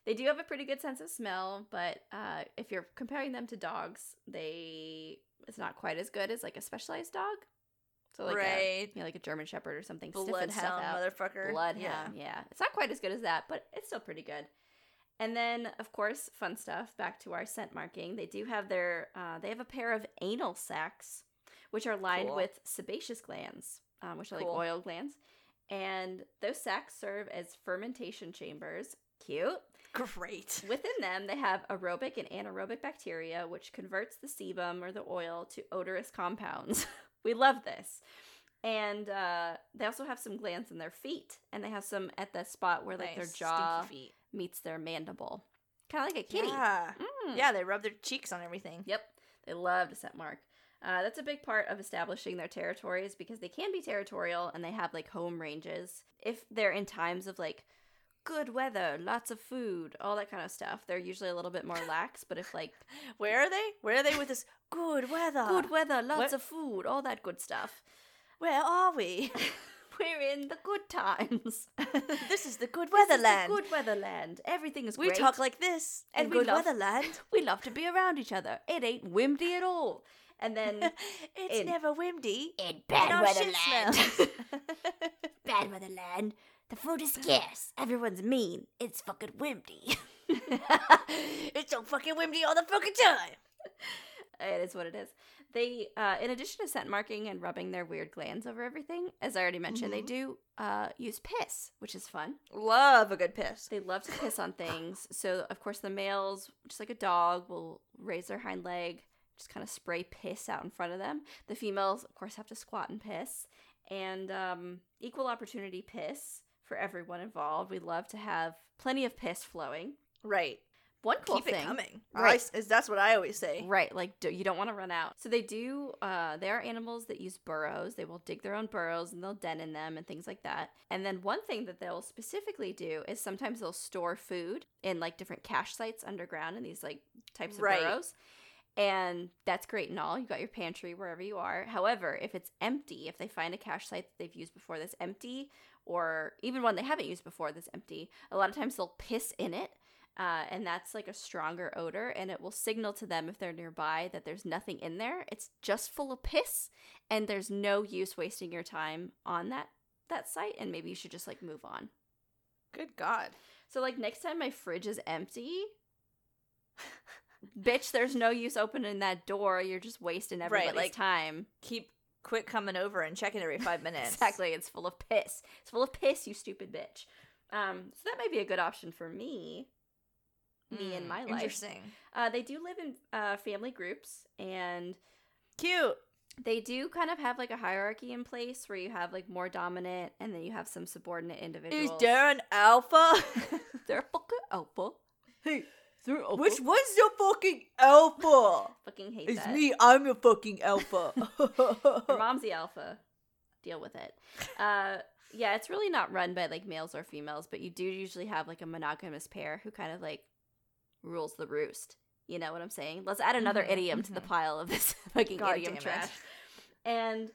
They do have a pretty good sense of smell, but uh, if you're comparing them to dogs, they it's not quite as good as like a specialized dog. So like a, you know, like a German Shepherd or something. bloodhound motherfucker Bloodhound, yeah. It's not quite as good as that, but it's still pretty good. And then, of course, fun stuff. Back to our scent marking. They do have their. Uh, they have a pair of anal sacs, which are lined Cool. with sebaceous glands, um, which are Cool. like oil glands, and those sacs serve as fermentation chambers. Cute. Great Within them, they have aerobic and anaerobic bacteria, which converts the sebum or the oil to odorous compounds. we love this. And uh, they also have some glands in their feet, and they have some at the spot where like Nice, their jaw meets their mandible, kind of like a kitty. yeah Mm. yeah they rub their cheeks on everything Yep. They love to scent mark. Uh, that's a big part of establishing their territories because they can be territorial and they have like home ranges. If they're in times of like good weather, lots of food, all that kind of stuff, they're usually a little bit more lax. But if like Where are they? Where are they with this good weather? good weather, lots What? of food, all that good stuff, Where are we? we're in the good times. this is the good the weatherland. good weatherland. Everything is we great. We talk like this And in we good love- weatherland. we love to be around each other. It ain't windy at all. And then it's in- never windy. in and our shit smells. bad weatherland, the food is scarce. Everyone's mean. It's fucking windy. it's so fucking windy all the fucking time. it is what it is. They, uh, in addition to scent marking and rubbing their weird glands over everything, as I already mentioned, they Mhm. do uh, use piss, which is fun. Love a good piss. They love to piss on things. So, of course, the males, just like a dog, will raise their hind leg, just kind of spray piss out in front of them. The females, of course, have to squat and piss. And um, equal opportunity piss for everyone involved. We love to have plenty of piss flowing. Right. One cool Keep thing, it coming. Right. I that's what I always say. Right, like do, you don't want to run out. So they do. Uh, they are animals that use burrows. They will dig their own burrows and they'll den in them and things like that. And then one thing that they'll specifically do is sometimes they'll store food in like different cache sites underground in these like types of Right. burrows. And that's great and all. You got your pantry wherever you are. However, if it's empty, if they find a cache site that they've used before that's empty, or even one they haven't used before that's empty, a lot of times they'll piss in it uh, and that's like a stronger odor and it will signal to them if they're nearby that there's nothing in there it's just full of piss and there's no use wasting your time on that that site and maybe you should just like move on Good God. so like next time my fridge is empty bitch there's no use opening that door you're just wasting everybody's like- time Keep quick coming over and checking every five minutes. exactly it's full of piss it's full of piss you stupid bitch um so that might be a good option for me me in Mm, my life Interesting. Uh, they do live in uh, family groups, and Cute. they do kind of have like a hierarchy in place where you have like more dominant, and then you have some subordinate individuals. Is there an alpha? They're fucking alpha. hey, They're alpha. which one's your fucking alpha? fucking hate It's that. me. I'm your fucking alpha. Your mom's the alpha. Deal with it. Uh, yeah, it's really not run by like males or females, but you do usually have like a monogamous pair who kind of like rules the roost. You know what I'm saying? Let's add another Mhm, idiom to the mhm. pile of this fucking God idiom damn it. trash. And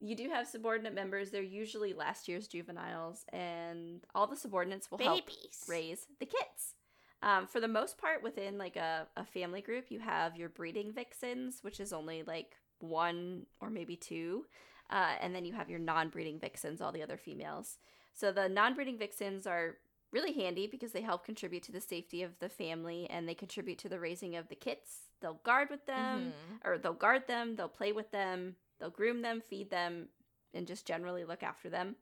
you do have subordinate members. They're usually last year's juveniles, and all the subordinates will help raise the kids. Um, for the most part, within like a, a family group, you have your breeding vixens, which is only like one or maybe two. Uh, and then you have your non breeding vixens, all the other females. So the non breeding vixens are really handy because they help contribute to the safety of the family and they contribute to the raising of the kits. They'll guard with them, Mhm. or they'll guard them, they'll play with them, they'll groom them, feed them, and just generally look after them.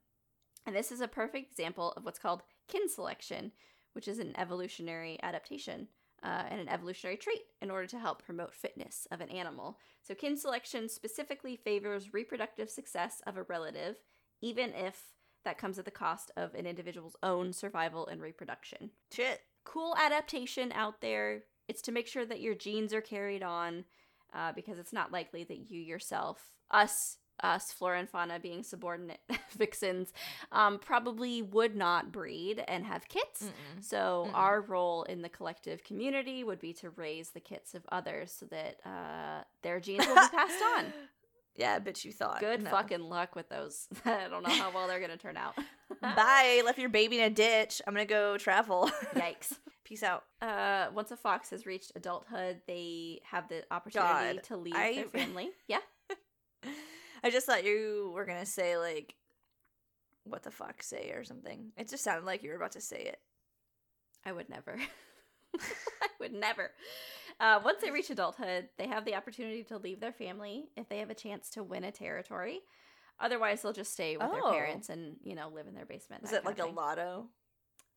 And this is a perfect example of what's called kin selection, which is an evolutionary adaptation uh, and an evolutionary trait in order to help promote fitness of an animal. So, kin selection specifically favors reproductive success of a relative, even if that comes at the cost of an individual's own survival and reproduction Shit. cool adaptation out there. It's to make sure that your genes are carried on, uh, because it's not likely that you yourself, us, us, flora and fauna being subordinate vixens, um, probably would not breed and have kits. Mm-mm. So Mm-mm. our role in the collective community would be to raise the kits of others so that uh, their genes will be passed on. Yeah, bitch, you thought. Good No. fucking luck with those. I don't know how well they're gonna turn out. Bye. Left your baby in a ditch. I'm gonna go travel. Yikes. Peace out. Uh, once a fox has reached adulthood, they have the opportunity God, to leave I- their family. Yeah, I just thought you were gonna say like, "What the fuck?" say or something. It just sounded like you were about to say it. I would never. I would never. Uh, once they reach adulthood, they have the opportunity to leave their family if they have a chance to win a territory. Otherwise, they'll just stay with Oh. their parents and you know live in their basement. Is it like a lotto?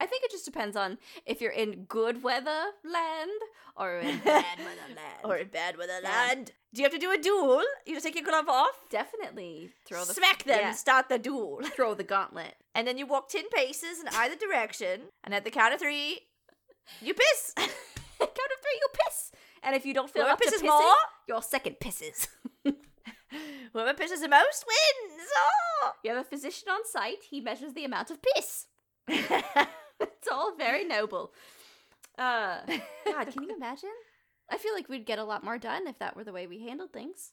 I think it just depends on if you're in good weather land or in bad weather land. Or in bad weather Yeah. land? Do you have to do a duel? You just take your glove off, definitely throw the smack them, yeah, start the duel. throw the gauntlet. And then you walk 10 paces in either direction. And at the count of three, you piss. Count of three, you piss. And if you don't feel Whoever up to pisses pissing, more, your second pisses. Whoever pisses the most wins. Oh! You have a physician on site. He measures the amount of piss. It's all very noble. Uh, God, can you imagine? I feel like we'd get a lot more done if that were the way we handled things.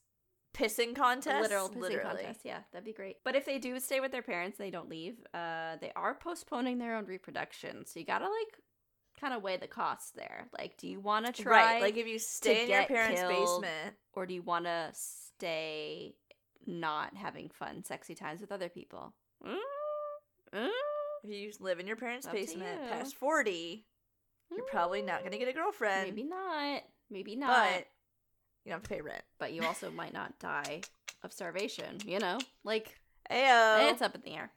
Pissing contest. literal pissing Literally. contest. Yeah, that'd be great. But if they do stay with their parents, and they don't leave. Uh, they are postponing their own reproduction, so you gotta like kind of weigh the costs there. Like, do you want to try, Right. Like if you stay in your parents' killed. basement. or do you want to stay not having fun, sexy times with other people? Mm? Mm? If you live in your parents' Up basement past 40, you're probably not going to get a girlfriend. Maybe not. Maybe not. But you don't have to pay rent. but you also might not die of starvation, you know? Like, Ayo. it's up in the air.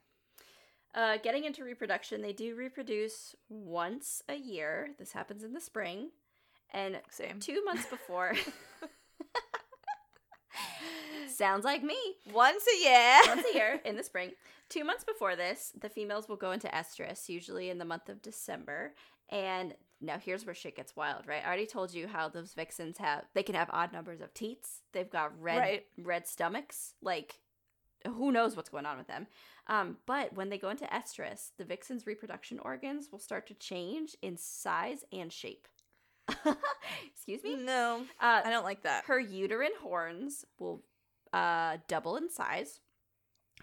Uh, getting into reproduction, they do reproduce once a year. This happens in the spring. And Same. two months before. Sounds like me. Once a year. Once a year in the spring. Two months before this, the females will go into estrus, usually in the month of December. And now here's where shit gets wild, right? I already told you how those vixens have they can have odd numbers of teats. They've got red Right. red stomachs. Like who knows what's going on with them. Um, but when they go into estrus, the vixen's reproduction organs will start to change in size and shape. Excuse me. No, Uh, I don't like that. her uterine horns will uh, double in size.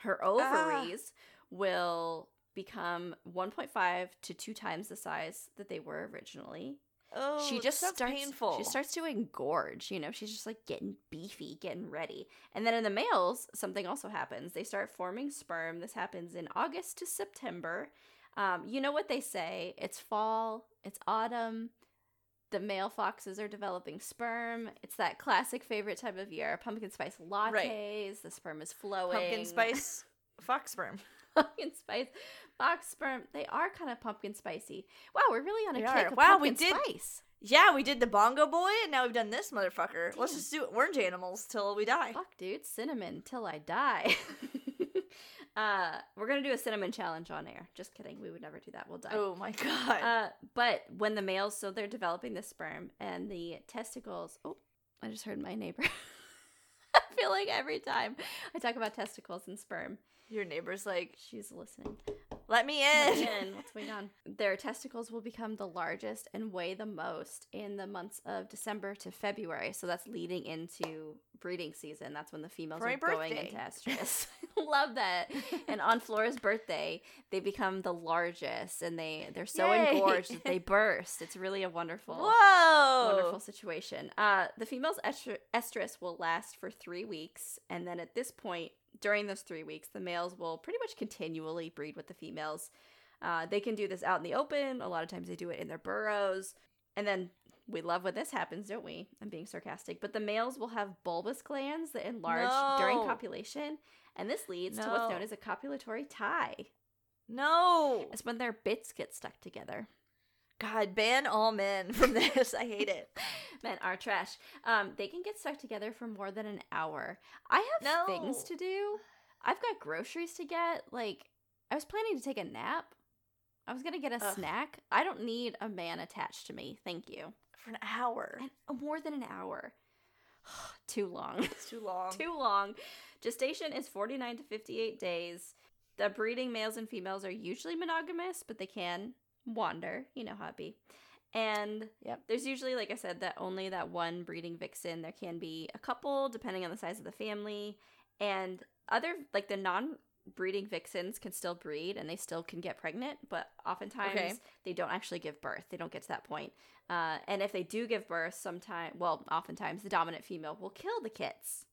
Her Ah. ovaries will become 1.5 to 2 times the size that they were originally. Oh, she just starts painful. she starts to engorge, you know, she's just like getting beefy, getting ready. And then in the males, something also happens. They start forming sperm. This happens in August to September. Um, you know what they say? It's fall, it's autumn. The male foxes are developing sperm. It's that classic favorite time of year. Pumpkin spice lattes. The sperm is flowing. pumpkin spice fox sperm. pumpkin spice, fox sperm. They are kind of pumpkin spicy. Wow, we're really on a We kick are. of Wow, we did- spice. Yeah, we did the bongo boy, and now we've done this motherfucker. Let's just do orange animals till we die. Fuck, dude, cinnamon till I die. uh, we're gonna do a cinnamon challenge on air. Just kidding. We would never do that. We'll die. Oh my god. Uh, but when the males, so they're developing the sperm and the testicles. Oh, I just heard my neighbor. I feel like every time I talk about testicles and sperm, Your neighbor's like, she's listening. Let me Let in. me in. What's going on? Their testicles will become the largest and weigh the most in the months of December to February. So that's leading into breeding season. That's when the females For are going into estrus. Love that. And on Flora's birthday, they become the largest, and they they're so Yay. engorged that they burst. It's really a wonderful. Whoa. Wonderful situation. Uh, the female's estrus will last for three weeks, and then at this point, during those three weeks, the males will pretty much continually breed with the females. Uh, they can do this out in the open. A lot of times, they do it in their burrows, and then we love when this happens, don't we? I'm being sarcastic, but the males will have bulbous glands that enlarge during copulation, and this leads to what's known as a copulatory tie. No. It's when their bits get stuck together. God, ban all men from this. I hate it. Men are trash. Um, they can get stuck together for more than an hour. I have things to do. I've got groceries to get. Like, I was planning to take a nap. I was gonna get a Ugh. snack. I don't need a man attached to me. Thank you. For an hour. And uh, more than an hour. Too long. It's too long. Too long. Gestation is 49 to 58 days. The breeding males and females are usually monogamous, but they can wander. You know how it be. And Yep. there's usually, like I said, that only that one breeding vixen. There can be a couple, depending on the size of the family. And other, like the non breeding vixens can still breed and they still can get pregnant, but oftentimes Okay. they don't actually give birth. They don't get to that point. Uh, and if they do give birth, sometime, well, oftentimes the dominant female will kill the kits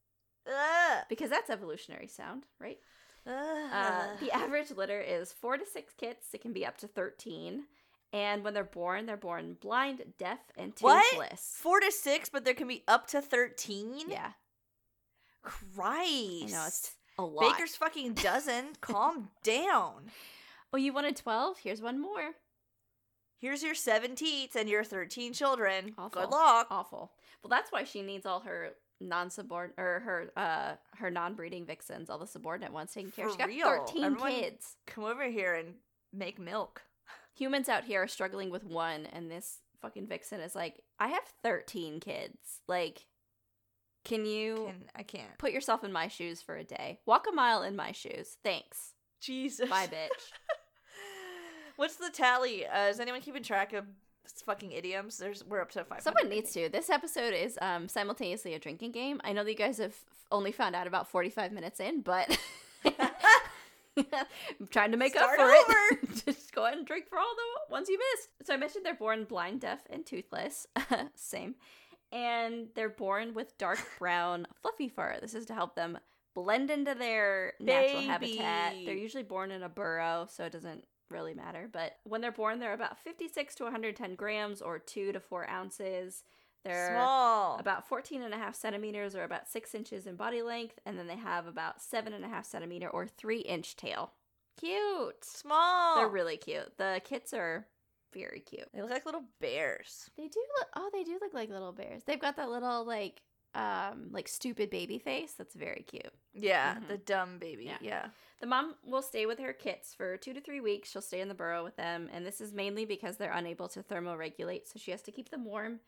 Ugh. because that's evolutionary sound, right? Uh, the average litter is four to six kits. It can be up to 13. And when they're born, they're born blind, deaf, and What? toothless. Four to six, but there can be up to 13? Yeah, Christ. I know it's a lot. Baker's fucking dozen. Calm down. oh, you wanted 12? Here's one more. Here's your seven teats and your 13 children. Awful. Good luck. Awful. Well, that's why she needs all her non-subordinate or her uh her non-breeding vixens, all the subordinate ones taking care. For She got real. 13 Everyone- kids. Come over here and make milk. Humans out here are struggling with one, and this fucking vixen is like, I have 13 kids. Like, Can you Can, I can't. put yourself in my shoes for a day? Walk a mile in my shoes. Thanks. Jesus. Bye, bitch. What's the tally? Uh, is anyone keeping track of fucking idioms? There's we're up to five. Someone needs to. This episode is um, simultaneously a drinking game. I know that you guys have only found out about 45 minutes in, but I'm trying to make Start up for it. Just go ahead and drink for all the ones you missed. So I mentioned they're born blind, deaf, and toothless. Same. And they're born with dark brown, fluffy fur. This is to help them blend into their natural habitat. They're usually born in a burrow, so it doesn't really matter. But when they're born, they're about 56 to 110 grams or 2 to 4 ounces. They're Small. about 14 and a half centimeters or about 6 inches in body length. And then they have about 7 and a half centimeter or 3 inch tail. Cute. Small. They're really cute. The kits are very cute. They look like little bears. They do look, oh, they do look like little bears. They've got that little, like, um, like stupid baby face. That's very cute. Yeah, Mhm. the dumb baby. Yeah. Yeah. The mom will stay with her kits for two to three weeks. She'll stay in the burrow with them, and this is mainly because they're unable to thermoregulate, so she has to keep them warm.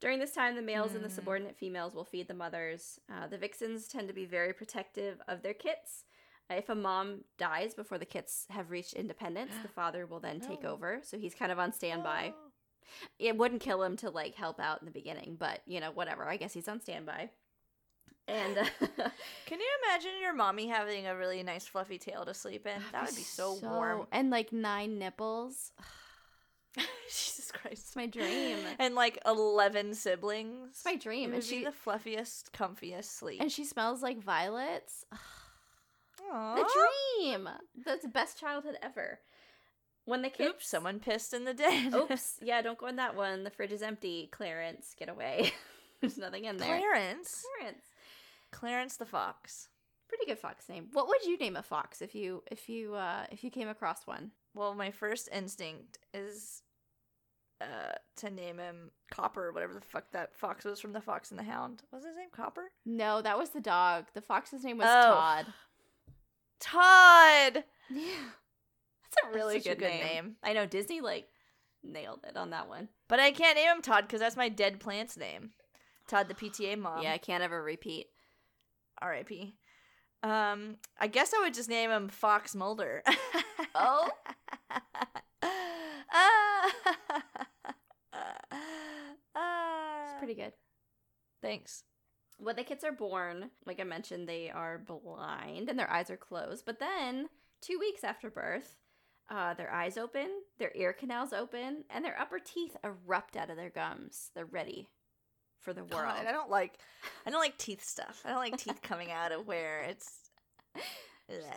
During this time, the males and the Mm. subordinate females will feed the mothers. Uh, the vixens tend to be very protective of their kits. Uh, If a mom dies before the kits have reached independence, the father will then take No. over, so he's kind of on standby. Oh. It wouldn't kill him to like help out in the beginning, but you know, whatever. I guess he's on standby. And uh, Can you imagine your mommy having a really nice fluffy tail to sleep in? That would be so, warm. and like nine nipples. Jesus Christ. It's my dream. And like 11 siblings. It's my dream. It And she the fluffiest, comfiest sleep. and she smells like violets. Aww. The dream. That's the best childhood ever. When the kids Oops, someone pissed in the den. Oops. Yeah, don't go in that one. The fridge is empty. Clarence, get away. There's nothing in there. Clarence. Clarence. Clarence the fox. Pretty good fox name. What would you name a fox if you if you uh if you came across one? Well, my first instinct is uh to name him Copper, whatever the fuck that fox was from the Fox and the Hound. Was his name Copper? No, that was the dog. The fox's name was Oh. Todd. Todd. Yeah. That's a really such a good, good name. name. I know Disney like nailed it on that one. But I can't name him Todd because that's my dead plant's name. Todd, the PTA mom. yeah, I can't ever repeat. R.I.P. Um, I guess I would just name him Fox Mulder. Oh. It's pretty good. Thanks. When the kids are born, like I mentioned, they are blind and their eyes are closed. But then, two weeks after birth, uh, their eyes open, their ear canals open, and their upper teeth erupt out of their gums. They're ready for the world. God, I don't like, I don't like teeth stuff. I don't like teeth coming out of where it's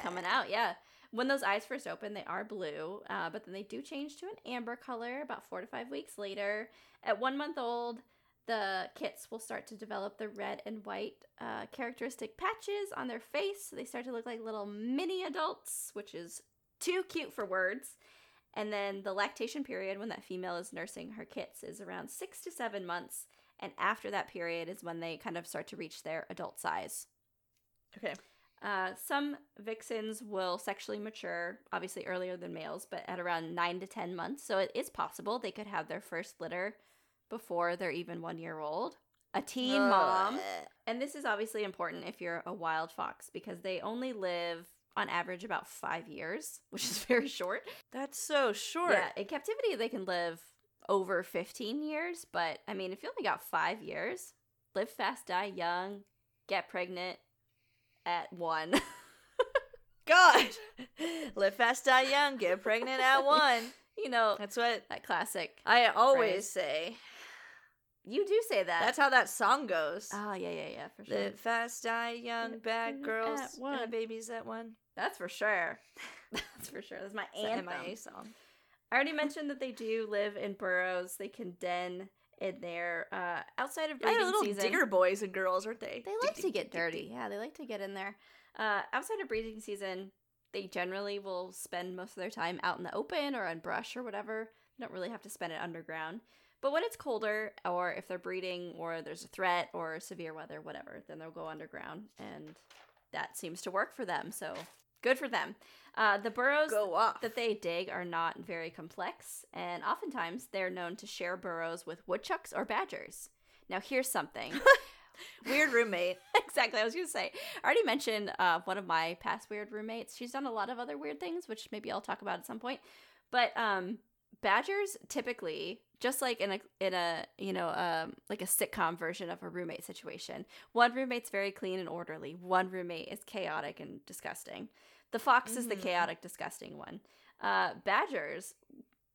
coming out, yeah. When those eyes first open, they are blue, uh, but then they do change to an amber color about four to five weeks later. At one month old, the kits will start to develop the red and white uh, characteristic patches on their face. So they start to look like little mini adults, which is too cute for words. And then the lactation period, when that female is nursing her kits, is around six to seven months. And after that period is when they kind of start to reach their adult size. Okay. Uh, some vixens will sexually mature, obviously earlier than males, but at around nine to 10 months. So it is possible they could have their first litter before they're even one year old. A teen mom. And this is obviously important if you're a wild fox because they only live on average about five years, which is very short. That's so short. Yeah, in captivity, they can live over 15 years, but I mean, if you only got five years, live fast, die young, get pregnant at one. God. Live fast, die young, get pregnant at one. you know, That's what that classic. I always Phrase. say. You do say that. That's how that song goes. Oh, yeah, yeah, yeah, for sure. Live fast, die young, Get bad girls, at and one. the babies at one. That's for sure. That's for sure. That's my anthem. MIA song. I already mentioned that they do live in burrows. They can den in there uh, outside of breeding season. They're little season. digger boys and girls, aren't they? They like to get dirty. Yeah, they like to get in there. Uh, outside of breeding season, they generally will spend most of their time out in the open or on brush or whatever. They don't really have to spend it underground. But when it's colder, or if they're breeding, or there's a threat, or severe weather, whatever, then they'll go underground, and that seems to work for them. So good for them. Uh, the burrows that they dig are not very complex, and oftentimes they're known to share burrows with woodchucks or badgers. Now, here's something Weird roommate. exactly. I was going to say. I already mentioned uh, one of my past weird roommates. She's done a lot of other weird things, which maybe I'll talk about at some point. But um, badgers typically, just like in a in a you know um, like a sitcom version of a roommate situation, one roommate's very clean and orderly. One roommate is chaotic and disgusting. The fox mm-hmm. is the mm-hmm. chaotic, disgusting one. Uh, badgers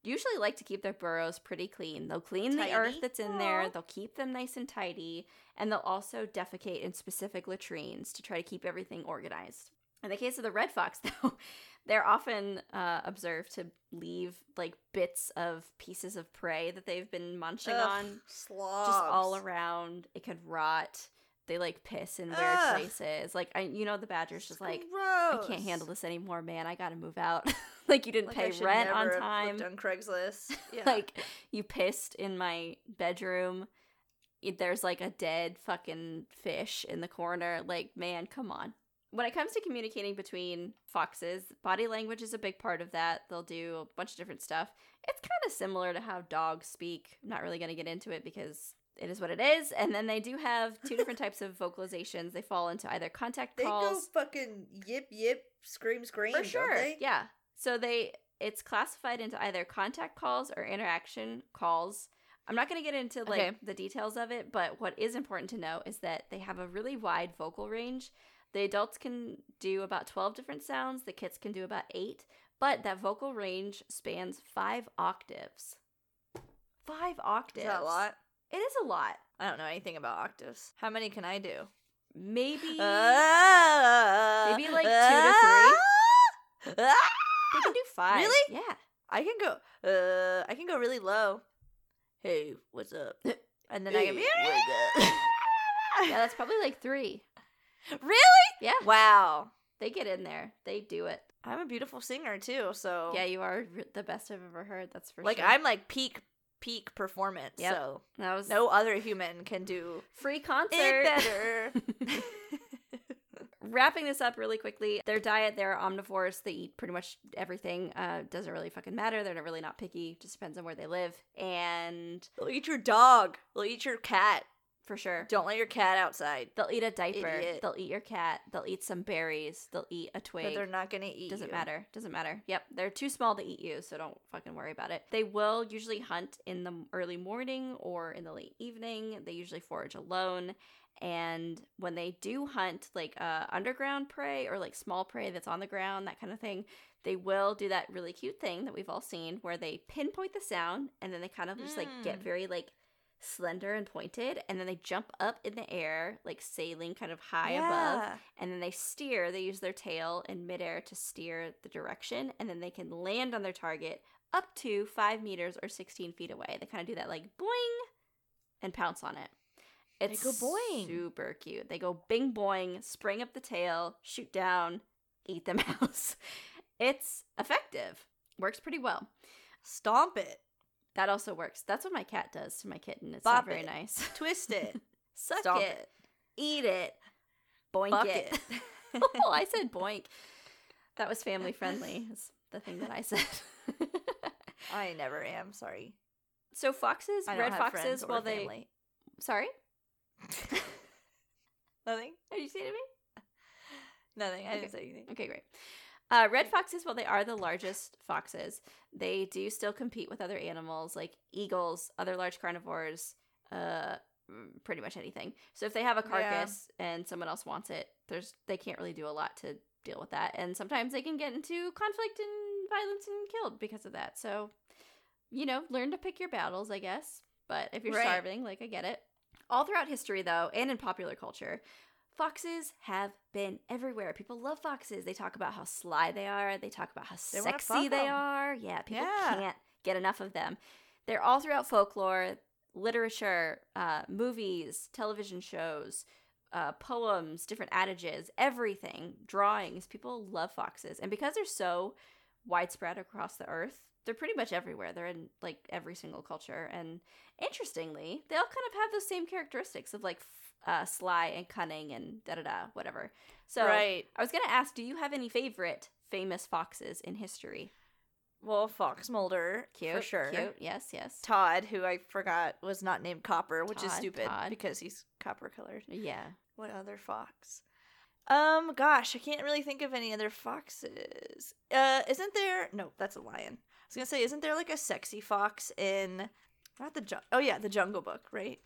usually like to keep their burrows pretty clean. They'll clean tidy. the earth that's in Aww. there, they'll keep them nice and tidy, and they'll also defecate in specific latrines to try to keep everything organized. In the case of the red fox, though, they're often uh, observed to leave like bits of pieces of prey that they've been munching Ugh, on slobs. just all around. It could rot. They like piss in weird Ugh. places. Like I, you know, the badger's just like, Gross. I can't handle this anymore, man. I gotta move out. like you didn't like pay rent on time. on Craigslist. Yeah. like you pissed in my bedroom. There's like a dead fucking fish in the corner. Like, man, come on. When it comes to communicating between foxes, body language is a big part of that. They'll do a bunch of different stuff. It's kind of similar to how dogs speak. I'm not really going to get into it because it is what it is. And then they do have two different types of vocalizations. They fall into either contact they calls. They go fucking yip yip, scream scream. For sure. Yeah. So they it's classified into either contact calls or interaction calls. I'm not going to get into like okay. the details of it, but what is important to know is that they have a really wide vocal range. The adults can do about 12 different sounds, the kids can do about 8, but that vocal range spans 5 octaves. 5 octaves. Is that a lot? It is a lot. I don't know anything about octaves. How many can I do? Maybe uh, maybe like 2 to 3. Uh, they can do 5. Really? Yeah. I can go uh I can go really low. Hey, what's up? And then hey, I can be Yeah, that's probably like 3. Really? Yeah. Wow. They get in there. They do it. I'm a beautiful singer too, so Yeah, you are the best I've ever heard. That's for like, sure. Like I'm like peak peak performance. Yep. So that was no other human can do free concert better. Wrapping this up really quickly, their diet, they're omnivores. They eat pretty much everything. Uh, doesn't really fucking matter. They're really not picky. Just depends on where they live. And they'll eat your dog. They'll eat your cat for sure. Don't let your cat outside. They'll eat a diaper. Idiot. They'll eat your cat. They'll eat some berries. They'll eat a twig. But they're not gonna eat. Doesn't you. matter. Doesn't matter. Yep, they're too small to eat you, so don't fucking worry about it. They will usually hunt in the early morning or in the late evening. They usually forage alone. And when they do hunt like uh, underground prey or like small prey that's on the ground, that kind of thing, they will do that really cute thing that we've all seen where they pinpoint the sound and then they kind of just like get mm. very like slender and pointed and then they jump up in the air like sailing kind of high yeah. above and then they steer they use their tail in midair to steer the direction and then they can land on their target up to five meters or 16 feet away. They kind of do that like boing and pounce on it. It's they go boing. super cute. They go bing boing spring up the tail shoot down eat the mouse. It's effective. Works pretty well. Stomp it that also works. That's what my cat does to my kitten. It's Bop not very it. nice. Twist it. Suck Stomp it. it. Eat it. Boink it. it. oh, I said boink. That was family friendly. Is the thing that I said. I never am. Sorry. So foxes, red foxes, while they. Family. Sorry. Nothing. Did you say to me? Nothing. I okay. didn't say anything. Okay, great. Uh, red foxes, while they are the largest foxes, they do still compete with other animals like eagles, other large carnivores, uh, mm, pretty much anything. So if they have a carcass yeah. and someone else wants it, there's they can't really do a lot to deal with that. And sometimes they can get into conflict and violence and killed because of that. So, you know, learn to pick your battles, I guess. But if you're right. starving, like I get it. All throughout history, though, and in popular culture, Foxes have been everywhere. People love foxes. They talk about how sly they are. They talk about how they sexy they are. Yeah, people yeah. can't get enough of them. They're all throughout folklore, literature, uh, movies, television shows, uh, poems, different adages, everything, drawings. People love foxes. And because they're so widespread across the earth, they're pretty much everywhere. They're in like every single culture. And interestingly, they all kind of have those same characteristics of like uh, sly and cunning and da da da whatever. So right. I was gonna ask, do you have any favorite famous foxes in history? well, Fox Mulder, Cute. for sure. Cute. Yes, yes. Todd, who I forgot was not named Copper, which is stupid Todd. because he's copper colored. Yeah. What other fox? Um, gosh, I can't really think of any other foxes. Uh, isn't there? No, that's a lion. I was gonna say, isn't there like a sexy fox in? Not the jun- Oh yeah, the Jungle Book, right?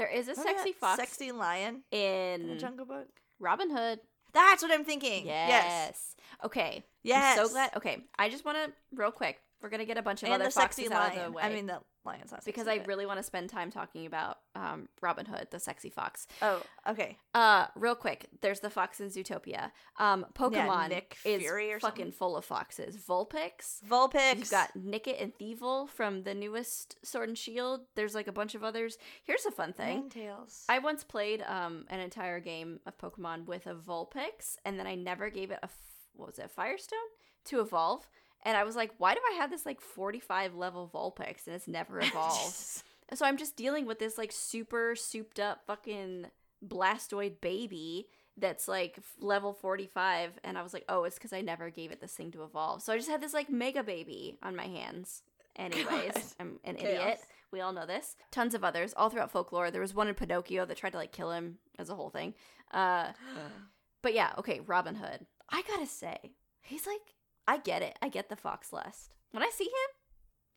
There is a Don't sexy have fox sexy lion in the in Jungle Book. Robin Hood. That's what I'm thinking. Yes. Yes. Okay. Yes. I'm so glad. Okay. I just want to real quick. We're gonna get a bunch of And other foxes out of the way. I mean, the lion's sexy, because I really want to spend time talking about um, Robin Hood, the sexy fox. Oh, okay. Uh, real quick, there's the fox in Zootopia. Um, Pokemon Nick is fucking something. full of foxes. Vulpix. Vulpix. You've got Nickit and Thievul from the newest Sword and Shield. There's like a bunch of others. Here's a fun thing. Ninetales. I once played um an entire game of Pokemon with a Vulpix, and then I never gave it a f- what was it, a Fire Stone to evolve. And I was like, why do I have this like 45 level Vulpix and it's never evolved? so I'm just dealing with this like super souped up fucking Blastoid baby that's like level 45 and I was like, "Oh, it's cuz I never gave it this thing to evolve." So I just had this like mega baby on my hands. Anyways, God. I'm an Chaos. idiot. We all know this. Tons of others all throughout folklore. There was one in Pinocchio that tried to like kill him as a whole thing. Uh but yeah, okay, Robin Hood. I got to say, he's like I get it. I get the fox lust. When I see him,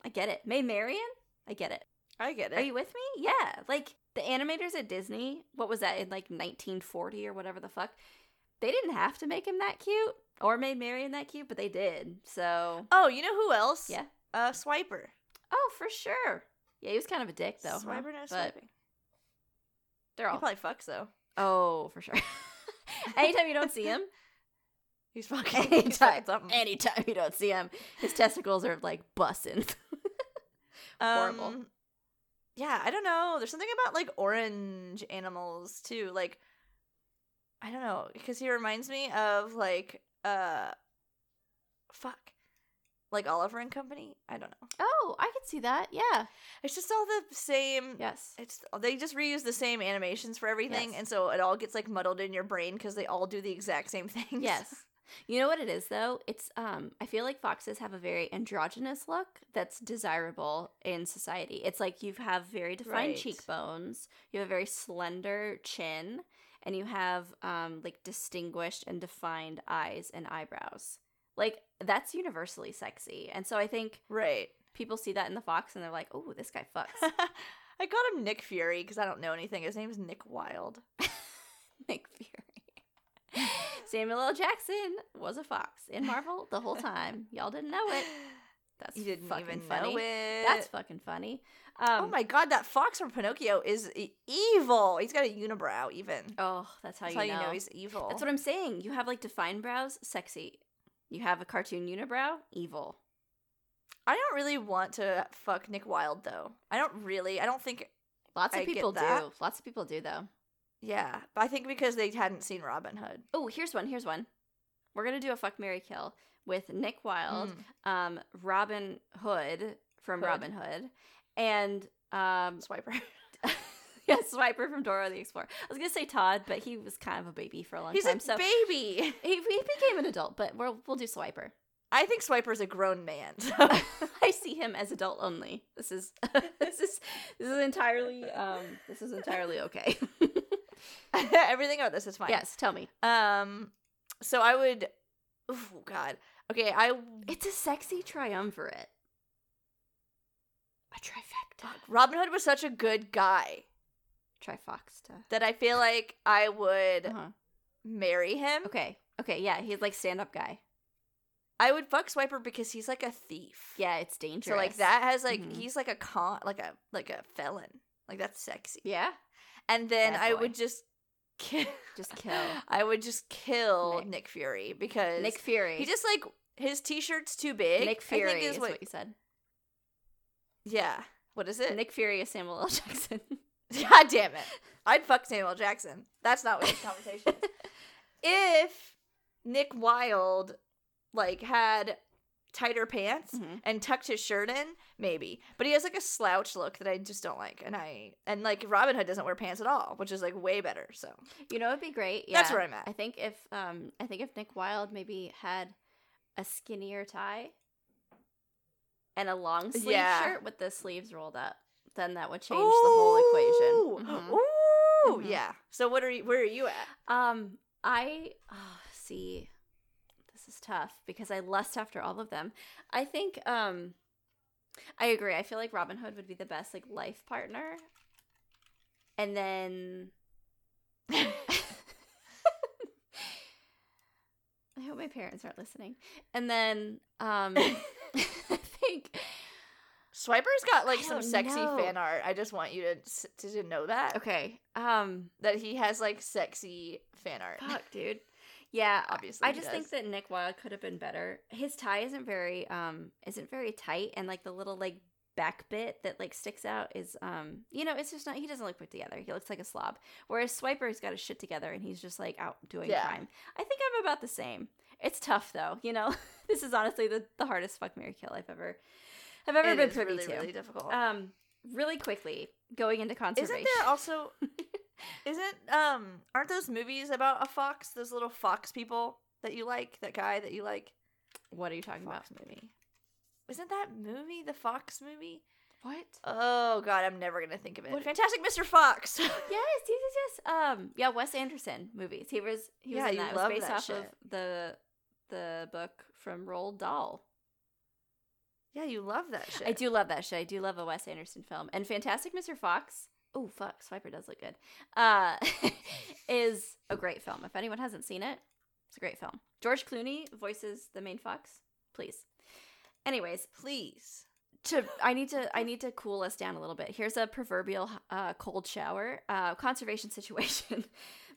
I get it. Maid Marian, I get it. I get it. Are you with me? Yeah. Like the animators at Disney, what was that in like 1940 or whatever the fuck? They didn't have to make him that cute or made Marian that cute, but they did. So, oh, you know who else? yeah. Uh, Swiper. Oh, for sure. Yeah, he was kind of a dick though. Swiper knows But swiping. they're He all probably fucks though. Oh, for sure. Anytime you don't see him, He's fucking. anytime, anytime you don't see him, his testicles are like busting. horrible. Um, yeah, I don't know. There's something about like orange animals too. Like, I don't know because he reminds me of like uh, fuck, like Oliver and Company. I don't know. oh, I can see that. Yeah. It's just all the same. Yes. It's they just reuse the same animations for everything, Yes. and so it all gets like muddled in your brain because they all do the exact same things. Yes. You know what it is though? It's um I feel like foxes have a very androgynous look that's desirable in society. It's like you have very defined Right. cheekbones, you have a very slender chin, and you have um like distinguished and defined eyes and eyebrows. Like that's universally sexy. And so I think right. people see that in the fox and they're like, "Oh, this guy fucks." I called him Nick Fury because I don't know anything. His name's Nick Wilde. Nick Fury. Samuel L. Jackson was a fox in Marvel the whole time. Y'all didn't know it. That's you didn't fucking even funny. know it. That's fucking funny. Um, oh my god, that fox from Pinocchio is evil. He's got a unibrow, even. Oh, that's how, That's you, how know. you know he's evil. That's what I'm saying. You have like defined brows, sexy. You have a cartoon unibrow, evil. I don't really want to fuck Nick Wilde though. I don't really. I don't think. Lots of I people do. Lots of people do though. Yeah, but I think because they hadn't seen Robin Hood. Oh, here's one. Here's one. We're gonna do a fuck Mary kill with Nick Wilde, Mm. um, Robin Hood from Hood. Robin Hood, and um, Swiper. yeah, Swiper from Dora the Explorer. I was gonna say Todd, but he was kind of a baby for a long He's time, He's a so baby. he, he became an adult. But we'll we'll do Swiper. I think Swiper's a grown man. So. I see him as adult only. This is this is this is entirely um this is entirely okay. Everything about this is fine. yes, tell me. Um. So I would. Oh God. Okay. I. It's a sexy triumvirate. A trifecta. Robin Hood was such a good guy Trifoxta. that I feel like I would Uh-huh. marry him. Okay. Okay, yeah, he's like stand up guy. I would fuck Swiper because he's like a thief. Yeah, it's dangerous. So like that has like Mhm. he's like a con like a like a felon. Like that's sexy. Yeah. And then I would just kill Just kill. I would just kill Nick. Nick, Fury because Nick Fury. he just like his t-shirt's too big. Nick I Fury think is is what, what, you said. Yeah. What is it? Nick Fury is Samuel L. Jackson. God damn it. I'd fuck Samuel Jackson. That's not what this conversation is. If Nick Wilde like had tighter pants Mhm. and tucked his shirt in, maybe. But he has like a slouch look that I just don't like. And I and like Robin Hood doesn't wear pants at all, which is like way better. So You know, it'd be great. Yeah. That's where I'm at. I think if um, I think if Nick Wilde maybe had a skinnier tie, and a long sleeve Yeah. shirt with the sleeves rolled up, then that would change the whole equation. Ooh, Mhm. Ooh, Mhm. yeah. So what are you? Where are you at? Um, I oh, see. This is tough because I lust after all of them. I think um, I agree. I feel like Robin Hood would be the best like life partner, and then I hope my parents aren't listening. And then um, I think Swiper's got like some sexy know. fan art. I just want you to to, to know that okay. Um, that he has like sexy fan art. Fuck, dude. Yeah, Obviously I just think that Nick Wilde could have been better. His tie isn't very um isn't very tight and like the little like back bit that like sticks out is um you know, it's just not he doesn't look put together. He looks like a slob. Whereas Swiper's got his shit together and he's just like out doing Yeah. crime. I think I'm about the same. It's tough though, you know. this is honestly the, the hardest fuck Mary kill I've ever I've ever It been privy really, to. really difficult. Um really quickly, going into conservation. Isn't there also isn't um aren't those movies about a fox? Those little fox people that you like, that guy that you like. what are you talking Fox about? movie. Isn't that movie the Fox movie? What? Oh god, I'm never gonna think of it. What- Fantastic Mr. Fox. Yes, yes, yes. Um, yeah, Wes Anderson movies. He was he was Yeah, in that. It was based off of the the book from Roald Dahl. yeah, you love that shit. I do love that shit. I do love a Wes Anderson film. And Fantastic Mr. Fox. Oh fuck, Swiper does look good. Uh, is a great film. If anyone hasn't seen it, it's a great film. George Clooney voices the main fox. Please. Anyways, Please. to I need to I need to cool us down a little bit. Here's a proverbial uh, cold shower uh, conservation situation.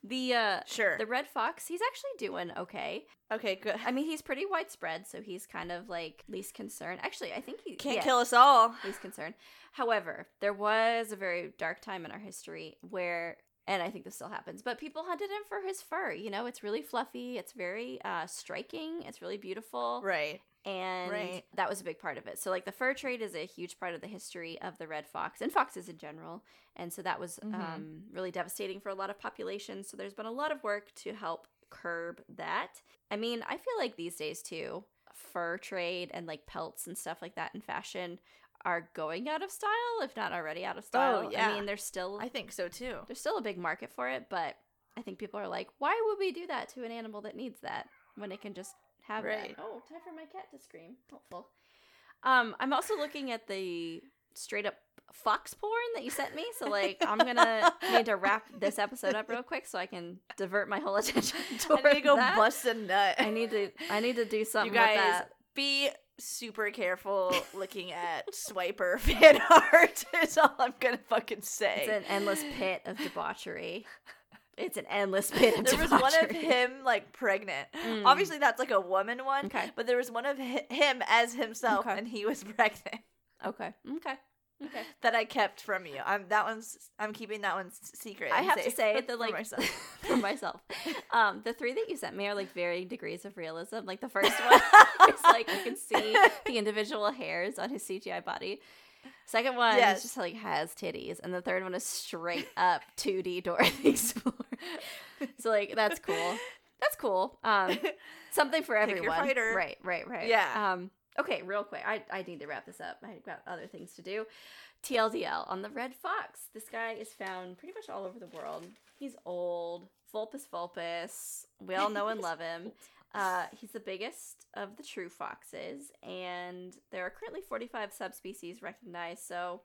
The uh, Sure. the red fox, he's actually doing okay. okay, good. I mean, he's pretty widespread, so he's kind of like least concerned. Actually, I think he Can't yeah, kill us all. least concerned. However, there was a very dark time in our history where. And I think this still happens, but people hunted him for his fur. You know, it's really fluffy. It's very uh, striking. It's really beautiful Right. And Right. that was a big part of it. So like the fur trade is a huge part of the history of the red fox and foxes in general, and so that was Mhm. um, really devastating for a lot of populations. So there's been a lot of work to help curb that. I mean, I feel like these days too, fur trade and like pelts and stuff like that in fashion are going out of style, if not already out of style. Oh, yeah. I mean, there's still I think so too. there's still a big market for it, but I think people are like, why would we do that to an animal that needs that when it can just have Right. that? Oh, time for my cat to scream. Helpful. Um, I'm also looking at the straight up fox porn that you sent me, so like I'm gonna need to wrap this episode up real quick so I can divert my whole attention I toward need to go that. bust a nut. I need to I need to do something you guys with that. be super careful looking at swiper fan art is all i'm gonna fucking say It's an endless pit of debauchery. It's an endless pit there was one of him like pregnant Mm. obviously that's like a woman one Okay. but there was one of hi- him as himself Okay. and he was pregnant Okay. Okay. Okay. that i kept from you i'm that one's i'm keeping that one secret I have to say for that like myself for myself. Um, the three that you sent me are like varying degrees of realism. Like the first one is like you can see the individual hairs on his CGI body. Second one Yes. is just like has titties, and the third one is straight up 2D Dora the Explorer. so like that's cool. That's cool. Um, something for everyone. Right, right, right. Yeah. Um, okay, real quick. I, I need to wrap this up. I've got other things to do. TLDL on the red fox. This guy is found pretty much all over the world. He's old. Vulpes vulpes. We all know and love him. Uh, he's the biggest of the true foxes, and there are currently 45 subspecies recognized, so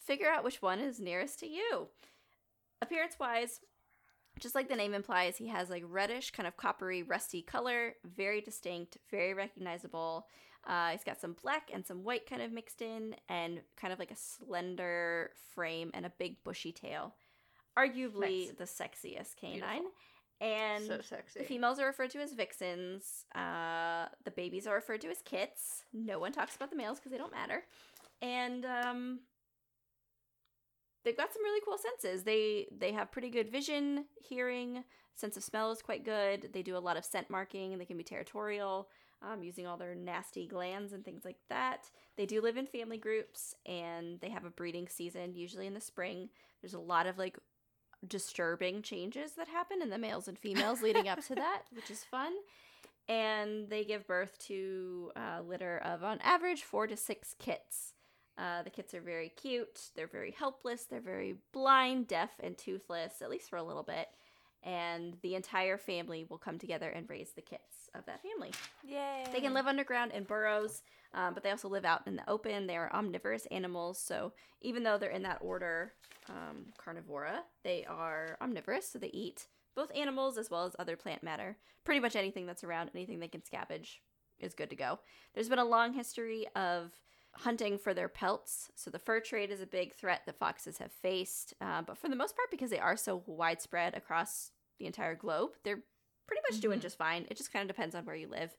figure out which one is nearest to you. Appearance wise, just like the name implies, he has like reddish, kind of coppery, rusty color, very distinct, very recognizable. Uh, he's got some black and some white kind of mixed in, and kind of like a slender frame and a big bushy tail. Arguably Nice. the sexiest canine. Beautiful. And so sexy the females are referred to as vixens. Uh, the babies are referred to as kits. No one talks about the males because they don't matter. And um, they've got some really cool senses. They they have pretty good vision, hearing, sense of smell is quite good. They do a lot of scent marking, and they can be territorial, um, using all their nasty glands and things like that. They do live in family groups, and they have a breeding season, usually in the spring. There's a lot of like disturbing changes that happen in the males and females leading up to that, which is fun. and they give birth to a litter of, on average, four to six kits. Uh, the kits are very cute. They're very helpless. They're very blind, deaf, and toothless, at least for a little bit. And the entire family will come together and raise the kits of that family. Yay. They can live underground in burrows, um, but they also live out in the open. They are omnivorous animals, so even though they're in that order, um, carnivora, they are omnivorous, so they eat both animals as well as other plant matter. Pretty much anything that's around, anything they can scavenge is good to go. There's been a long history of hunting for their pelts, so the fur trade is a big threat that foxes have faced, uh, but for the most part, because they are so widespread across the entire globe, they're pretty much doing Mhm. just fine. It just kind of depends on where you live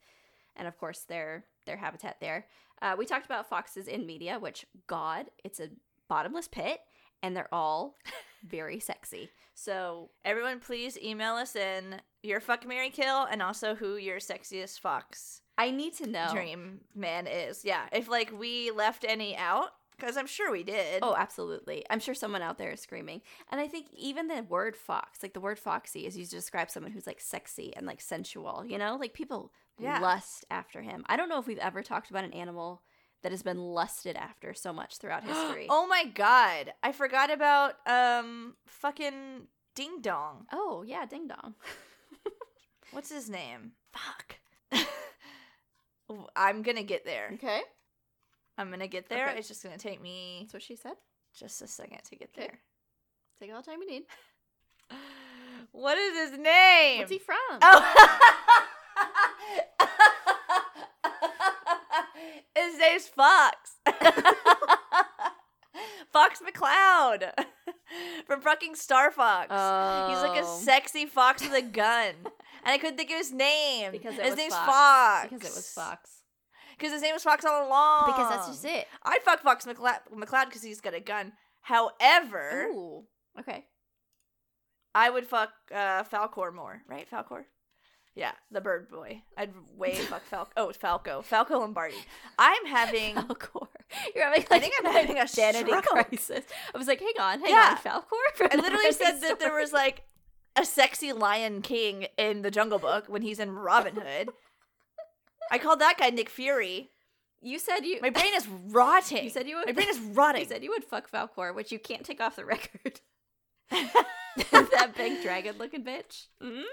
and of course their their habitat there. Uh, we talked about foxes in media, which God, it's a bottomless pit, and they're all very sexy. So Everyone, please email us in your fuck Mary kill and also who your sexiest fox I need to know. dream man is. Yeah, if like we left any out, because I'm sure we did. Oh, absolutely. I'm sure someone out there is screaming. And I think even the word fox, like the word foxy, is used to describe someone who's like sexy and like sensual, you know? Like people Yeah. lust after him. I don't know if we've ever talked about an animal that has been lusted after so much throughout history. oh my god, I forgot about um fucking Ding Dong. oh, yeah, ding dong. What's his name? Fuck. I'm gonna get there. Okay. I'm gonna get there. Okay. It's just gonna take me That's what she said. just a second to get Okay. there. Take all the time you need. What is his name? What's he from? Oh. his name's Fox. Fox McCloud from fucking Star Fox. He's like a Oh. sexy fox with a gun. And I couldn't think of his name. because it his name's Fox. Fox. Because it was Fox. Because his name was Fox all along. Because that's just it. I'd fuck Fox McCloud because he's got a gun. However, Ooh. Okay. I would fuck uh, Falcor more, right? Falcor? Yeah, the bird boy. I'd way fuck Falco. Oh, Falco. Falco Lombardi. I'm having. Falcor. You're having I think I'm having a stroke. crisis. I was like, hang on, hang Yeah. on, Falcor. I literally said that there was like a sexy lion king in the Jungle Book when he's in Robin Hood. I called that guy Nick Fury. You said you. My brain is rotting. You said you would. My brain is rotting. You said you would fuck Falcor, which you can't take off the record. that big dragon-looking bitch. Mm?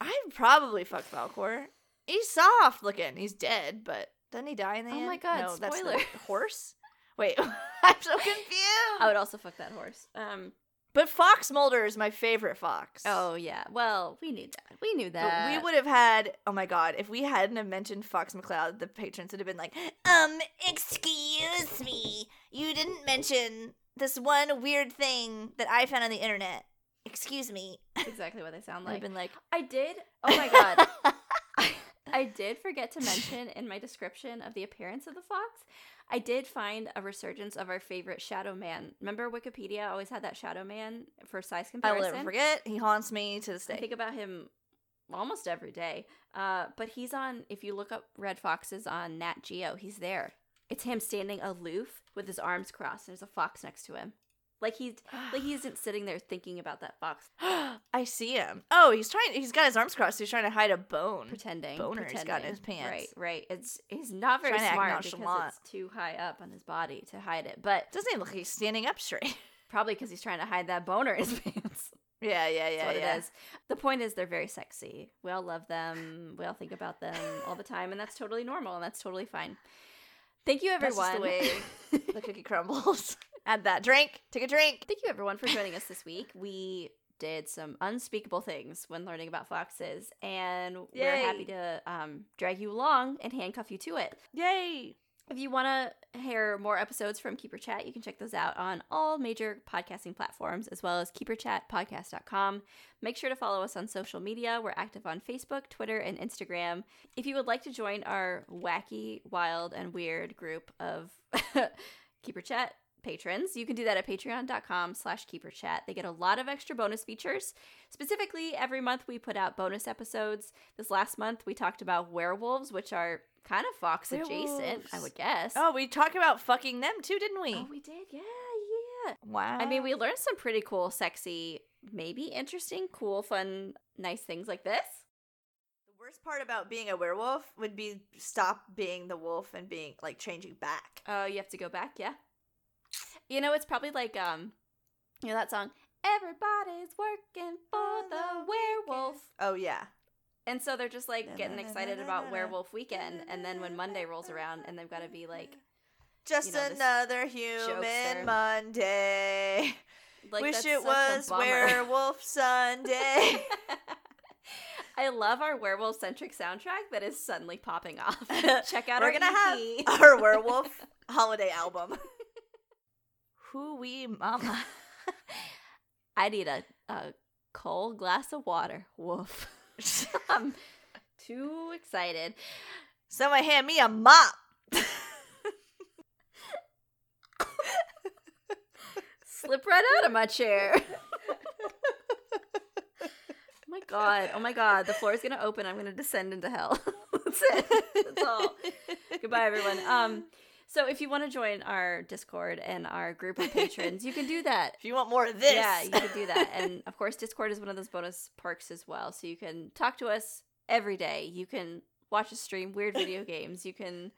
I'd probably fuck Falcor. He's soft looking. He's dead, but doesn't he die in the Oh end? Oh my God, no, that's spoiler. the horse. Wait, I'm so confused. I would also fuck that horse. Um. But Fox Mulder is my favorite fox. Oh yeah. Well, we knew that. We knew But that. we would have had. Oh my god! If we hadn't have mentioned Fox McCloud, the patrons would have been like, "Um, excuse me, you didn't mention this one weird thing that I found on the internet. Excuse me." Exactly what they sound I've like. been like, I did. Oh my god. I did forget to mention in my description of the appearance of the fox, I did find a resurgence of our favorite Shadow Man. Remember Wikipedia always had that Shadow Man for size comparison? I'll never forget. He haunts me to this day. I think about him almost every day. Uh, but he's on, if you look up Red Foxes on Nat Geo, he's there. It's him standing aloof with his arms crossed and there's a fox next to him. Like he's like he isn't sitting there thinking about that fox, I see him. Oh, he's trying. He's got his arms crossed. He's trying to hide a bone. pretending. Boner he's got in his pants. Right, right. It's he's not very Trying smart because it's too high up on his body to hide it. But Doesn't even look like he's standing up straight. probably because he's trying to hide that boner in his pants. yeah, yeah, That's yeah, what yeah. it is. The point is they're very sexy. We all love them. We all think about them all the time, and that's totally normal and that's totally fine. Thank you, That's everyone. just the way the cookie crumbles. Add that drink. Take a drink. Thank you, everyone, for joining us this week. We did some unspeakable things when learning about foxes, and we're happy to um, drag you along and handcuff you to it. Yay! If you want to hear more episodes from Keeper Chat, you can check those out on all major podcasting platforms as well as keeperchatpodcast.com. Make sure to follow us on social media. We're active on Facebook, Twitter, and Instagram. If you would like to join our wacky, wild, and weird group of Keeper Chat patrons, you can do that at patreon.com slash keeperchat. They get a lot of extra bonus features. Specifically, every month we put out bonus episodes. This last month we talked about werewolves, which are kind of fox adjacent, I would guess. Oh, we talked about fucking them too, didn't we? Oh, we did. Yeah, yeah. wow. I mean, we learned some pretty cool, sexy, maybe interesting, cool, fun, nice things like this. The worst part about being a werewolf would be stop being the wolf and being like changing back. Oh, you have to go back, yeah. You know, it's probably like um, you know that song, "Everybody's working for the werewolf," Oh yeah. and so they're just like getting excited about Werewolf Weekend, and then when Monday rolls around, and they've got to be like, Just know, another human. Monday. like Wish it was. Werewolf Sunday. I love our werewolf centric soundtrack that is suddenly popping off. Check out We're our gonna EP. have our werewolf holiday album. Who we mama. I need a, a cold glass of water. Woof. I'm too excited. Someone hand me a mop. Slip right out of my chair. oh my god. Oh my god. The floor is gonna open. I'm gonna descend into hell. That's it. That's all. Goodbye, everyone. Um, so if you want to join our Discord and our group of patrons, you can do that. If you want more of this. Yeah, you can do that. And of course, Discord is one of those bonus perks as well. So you can talk to us every day. You can watch us stream weird video games. You can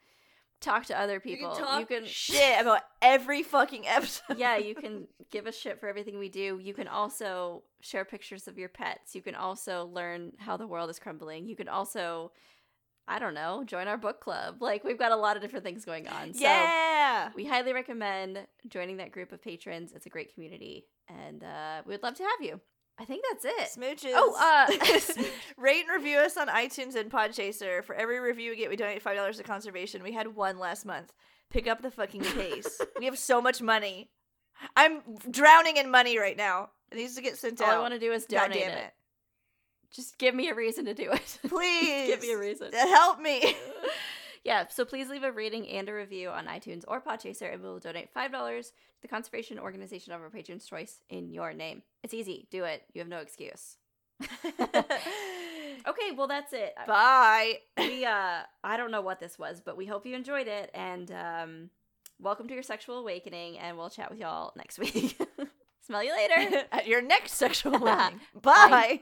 talk to other You people. can talk you can shit about every fucking episode. yeah, you can give us shit for everything we do. You can also share pictures of your pets. You can also learn how the world is crumbling. You can also, I don't know, join our book club. Like we've got a lot of different things going on. So yeah. we highly recommend joining that group of patrons. It's a great community, and uh, we'd love to have you. I think that's it. Smooches. Oh, uh, rate and review us on iTunes and Podchaser. For every review we get, we donate five dollars to conservation. We had one last month. Pick up the fucking pace. we have so much money. I'm drowning in money right now. It needs to get sent all out. I want to do is God donate damn it. it. Just give me a reason to do it. Please give me a reason. Help me. yeah, so please leave a rating and a review on iTunes or Podchaser, and we will donate $5 to the conservation organization of our patron's choice in your name. It's easy. Do it. You have no excuse. Okay, well, that's it. Bye. We, uh, I don't know what this was, but we hope you enjoyed it, and um, welcome to your sexual awakening, and we'll chat with y'all next week. Smell you later. At your next sexual awakening. Bye.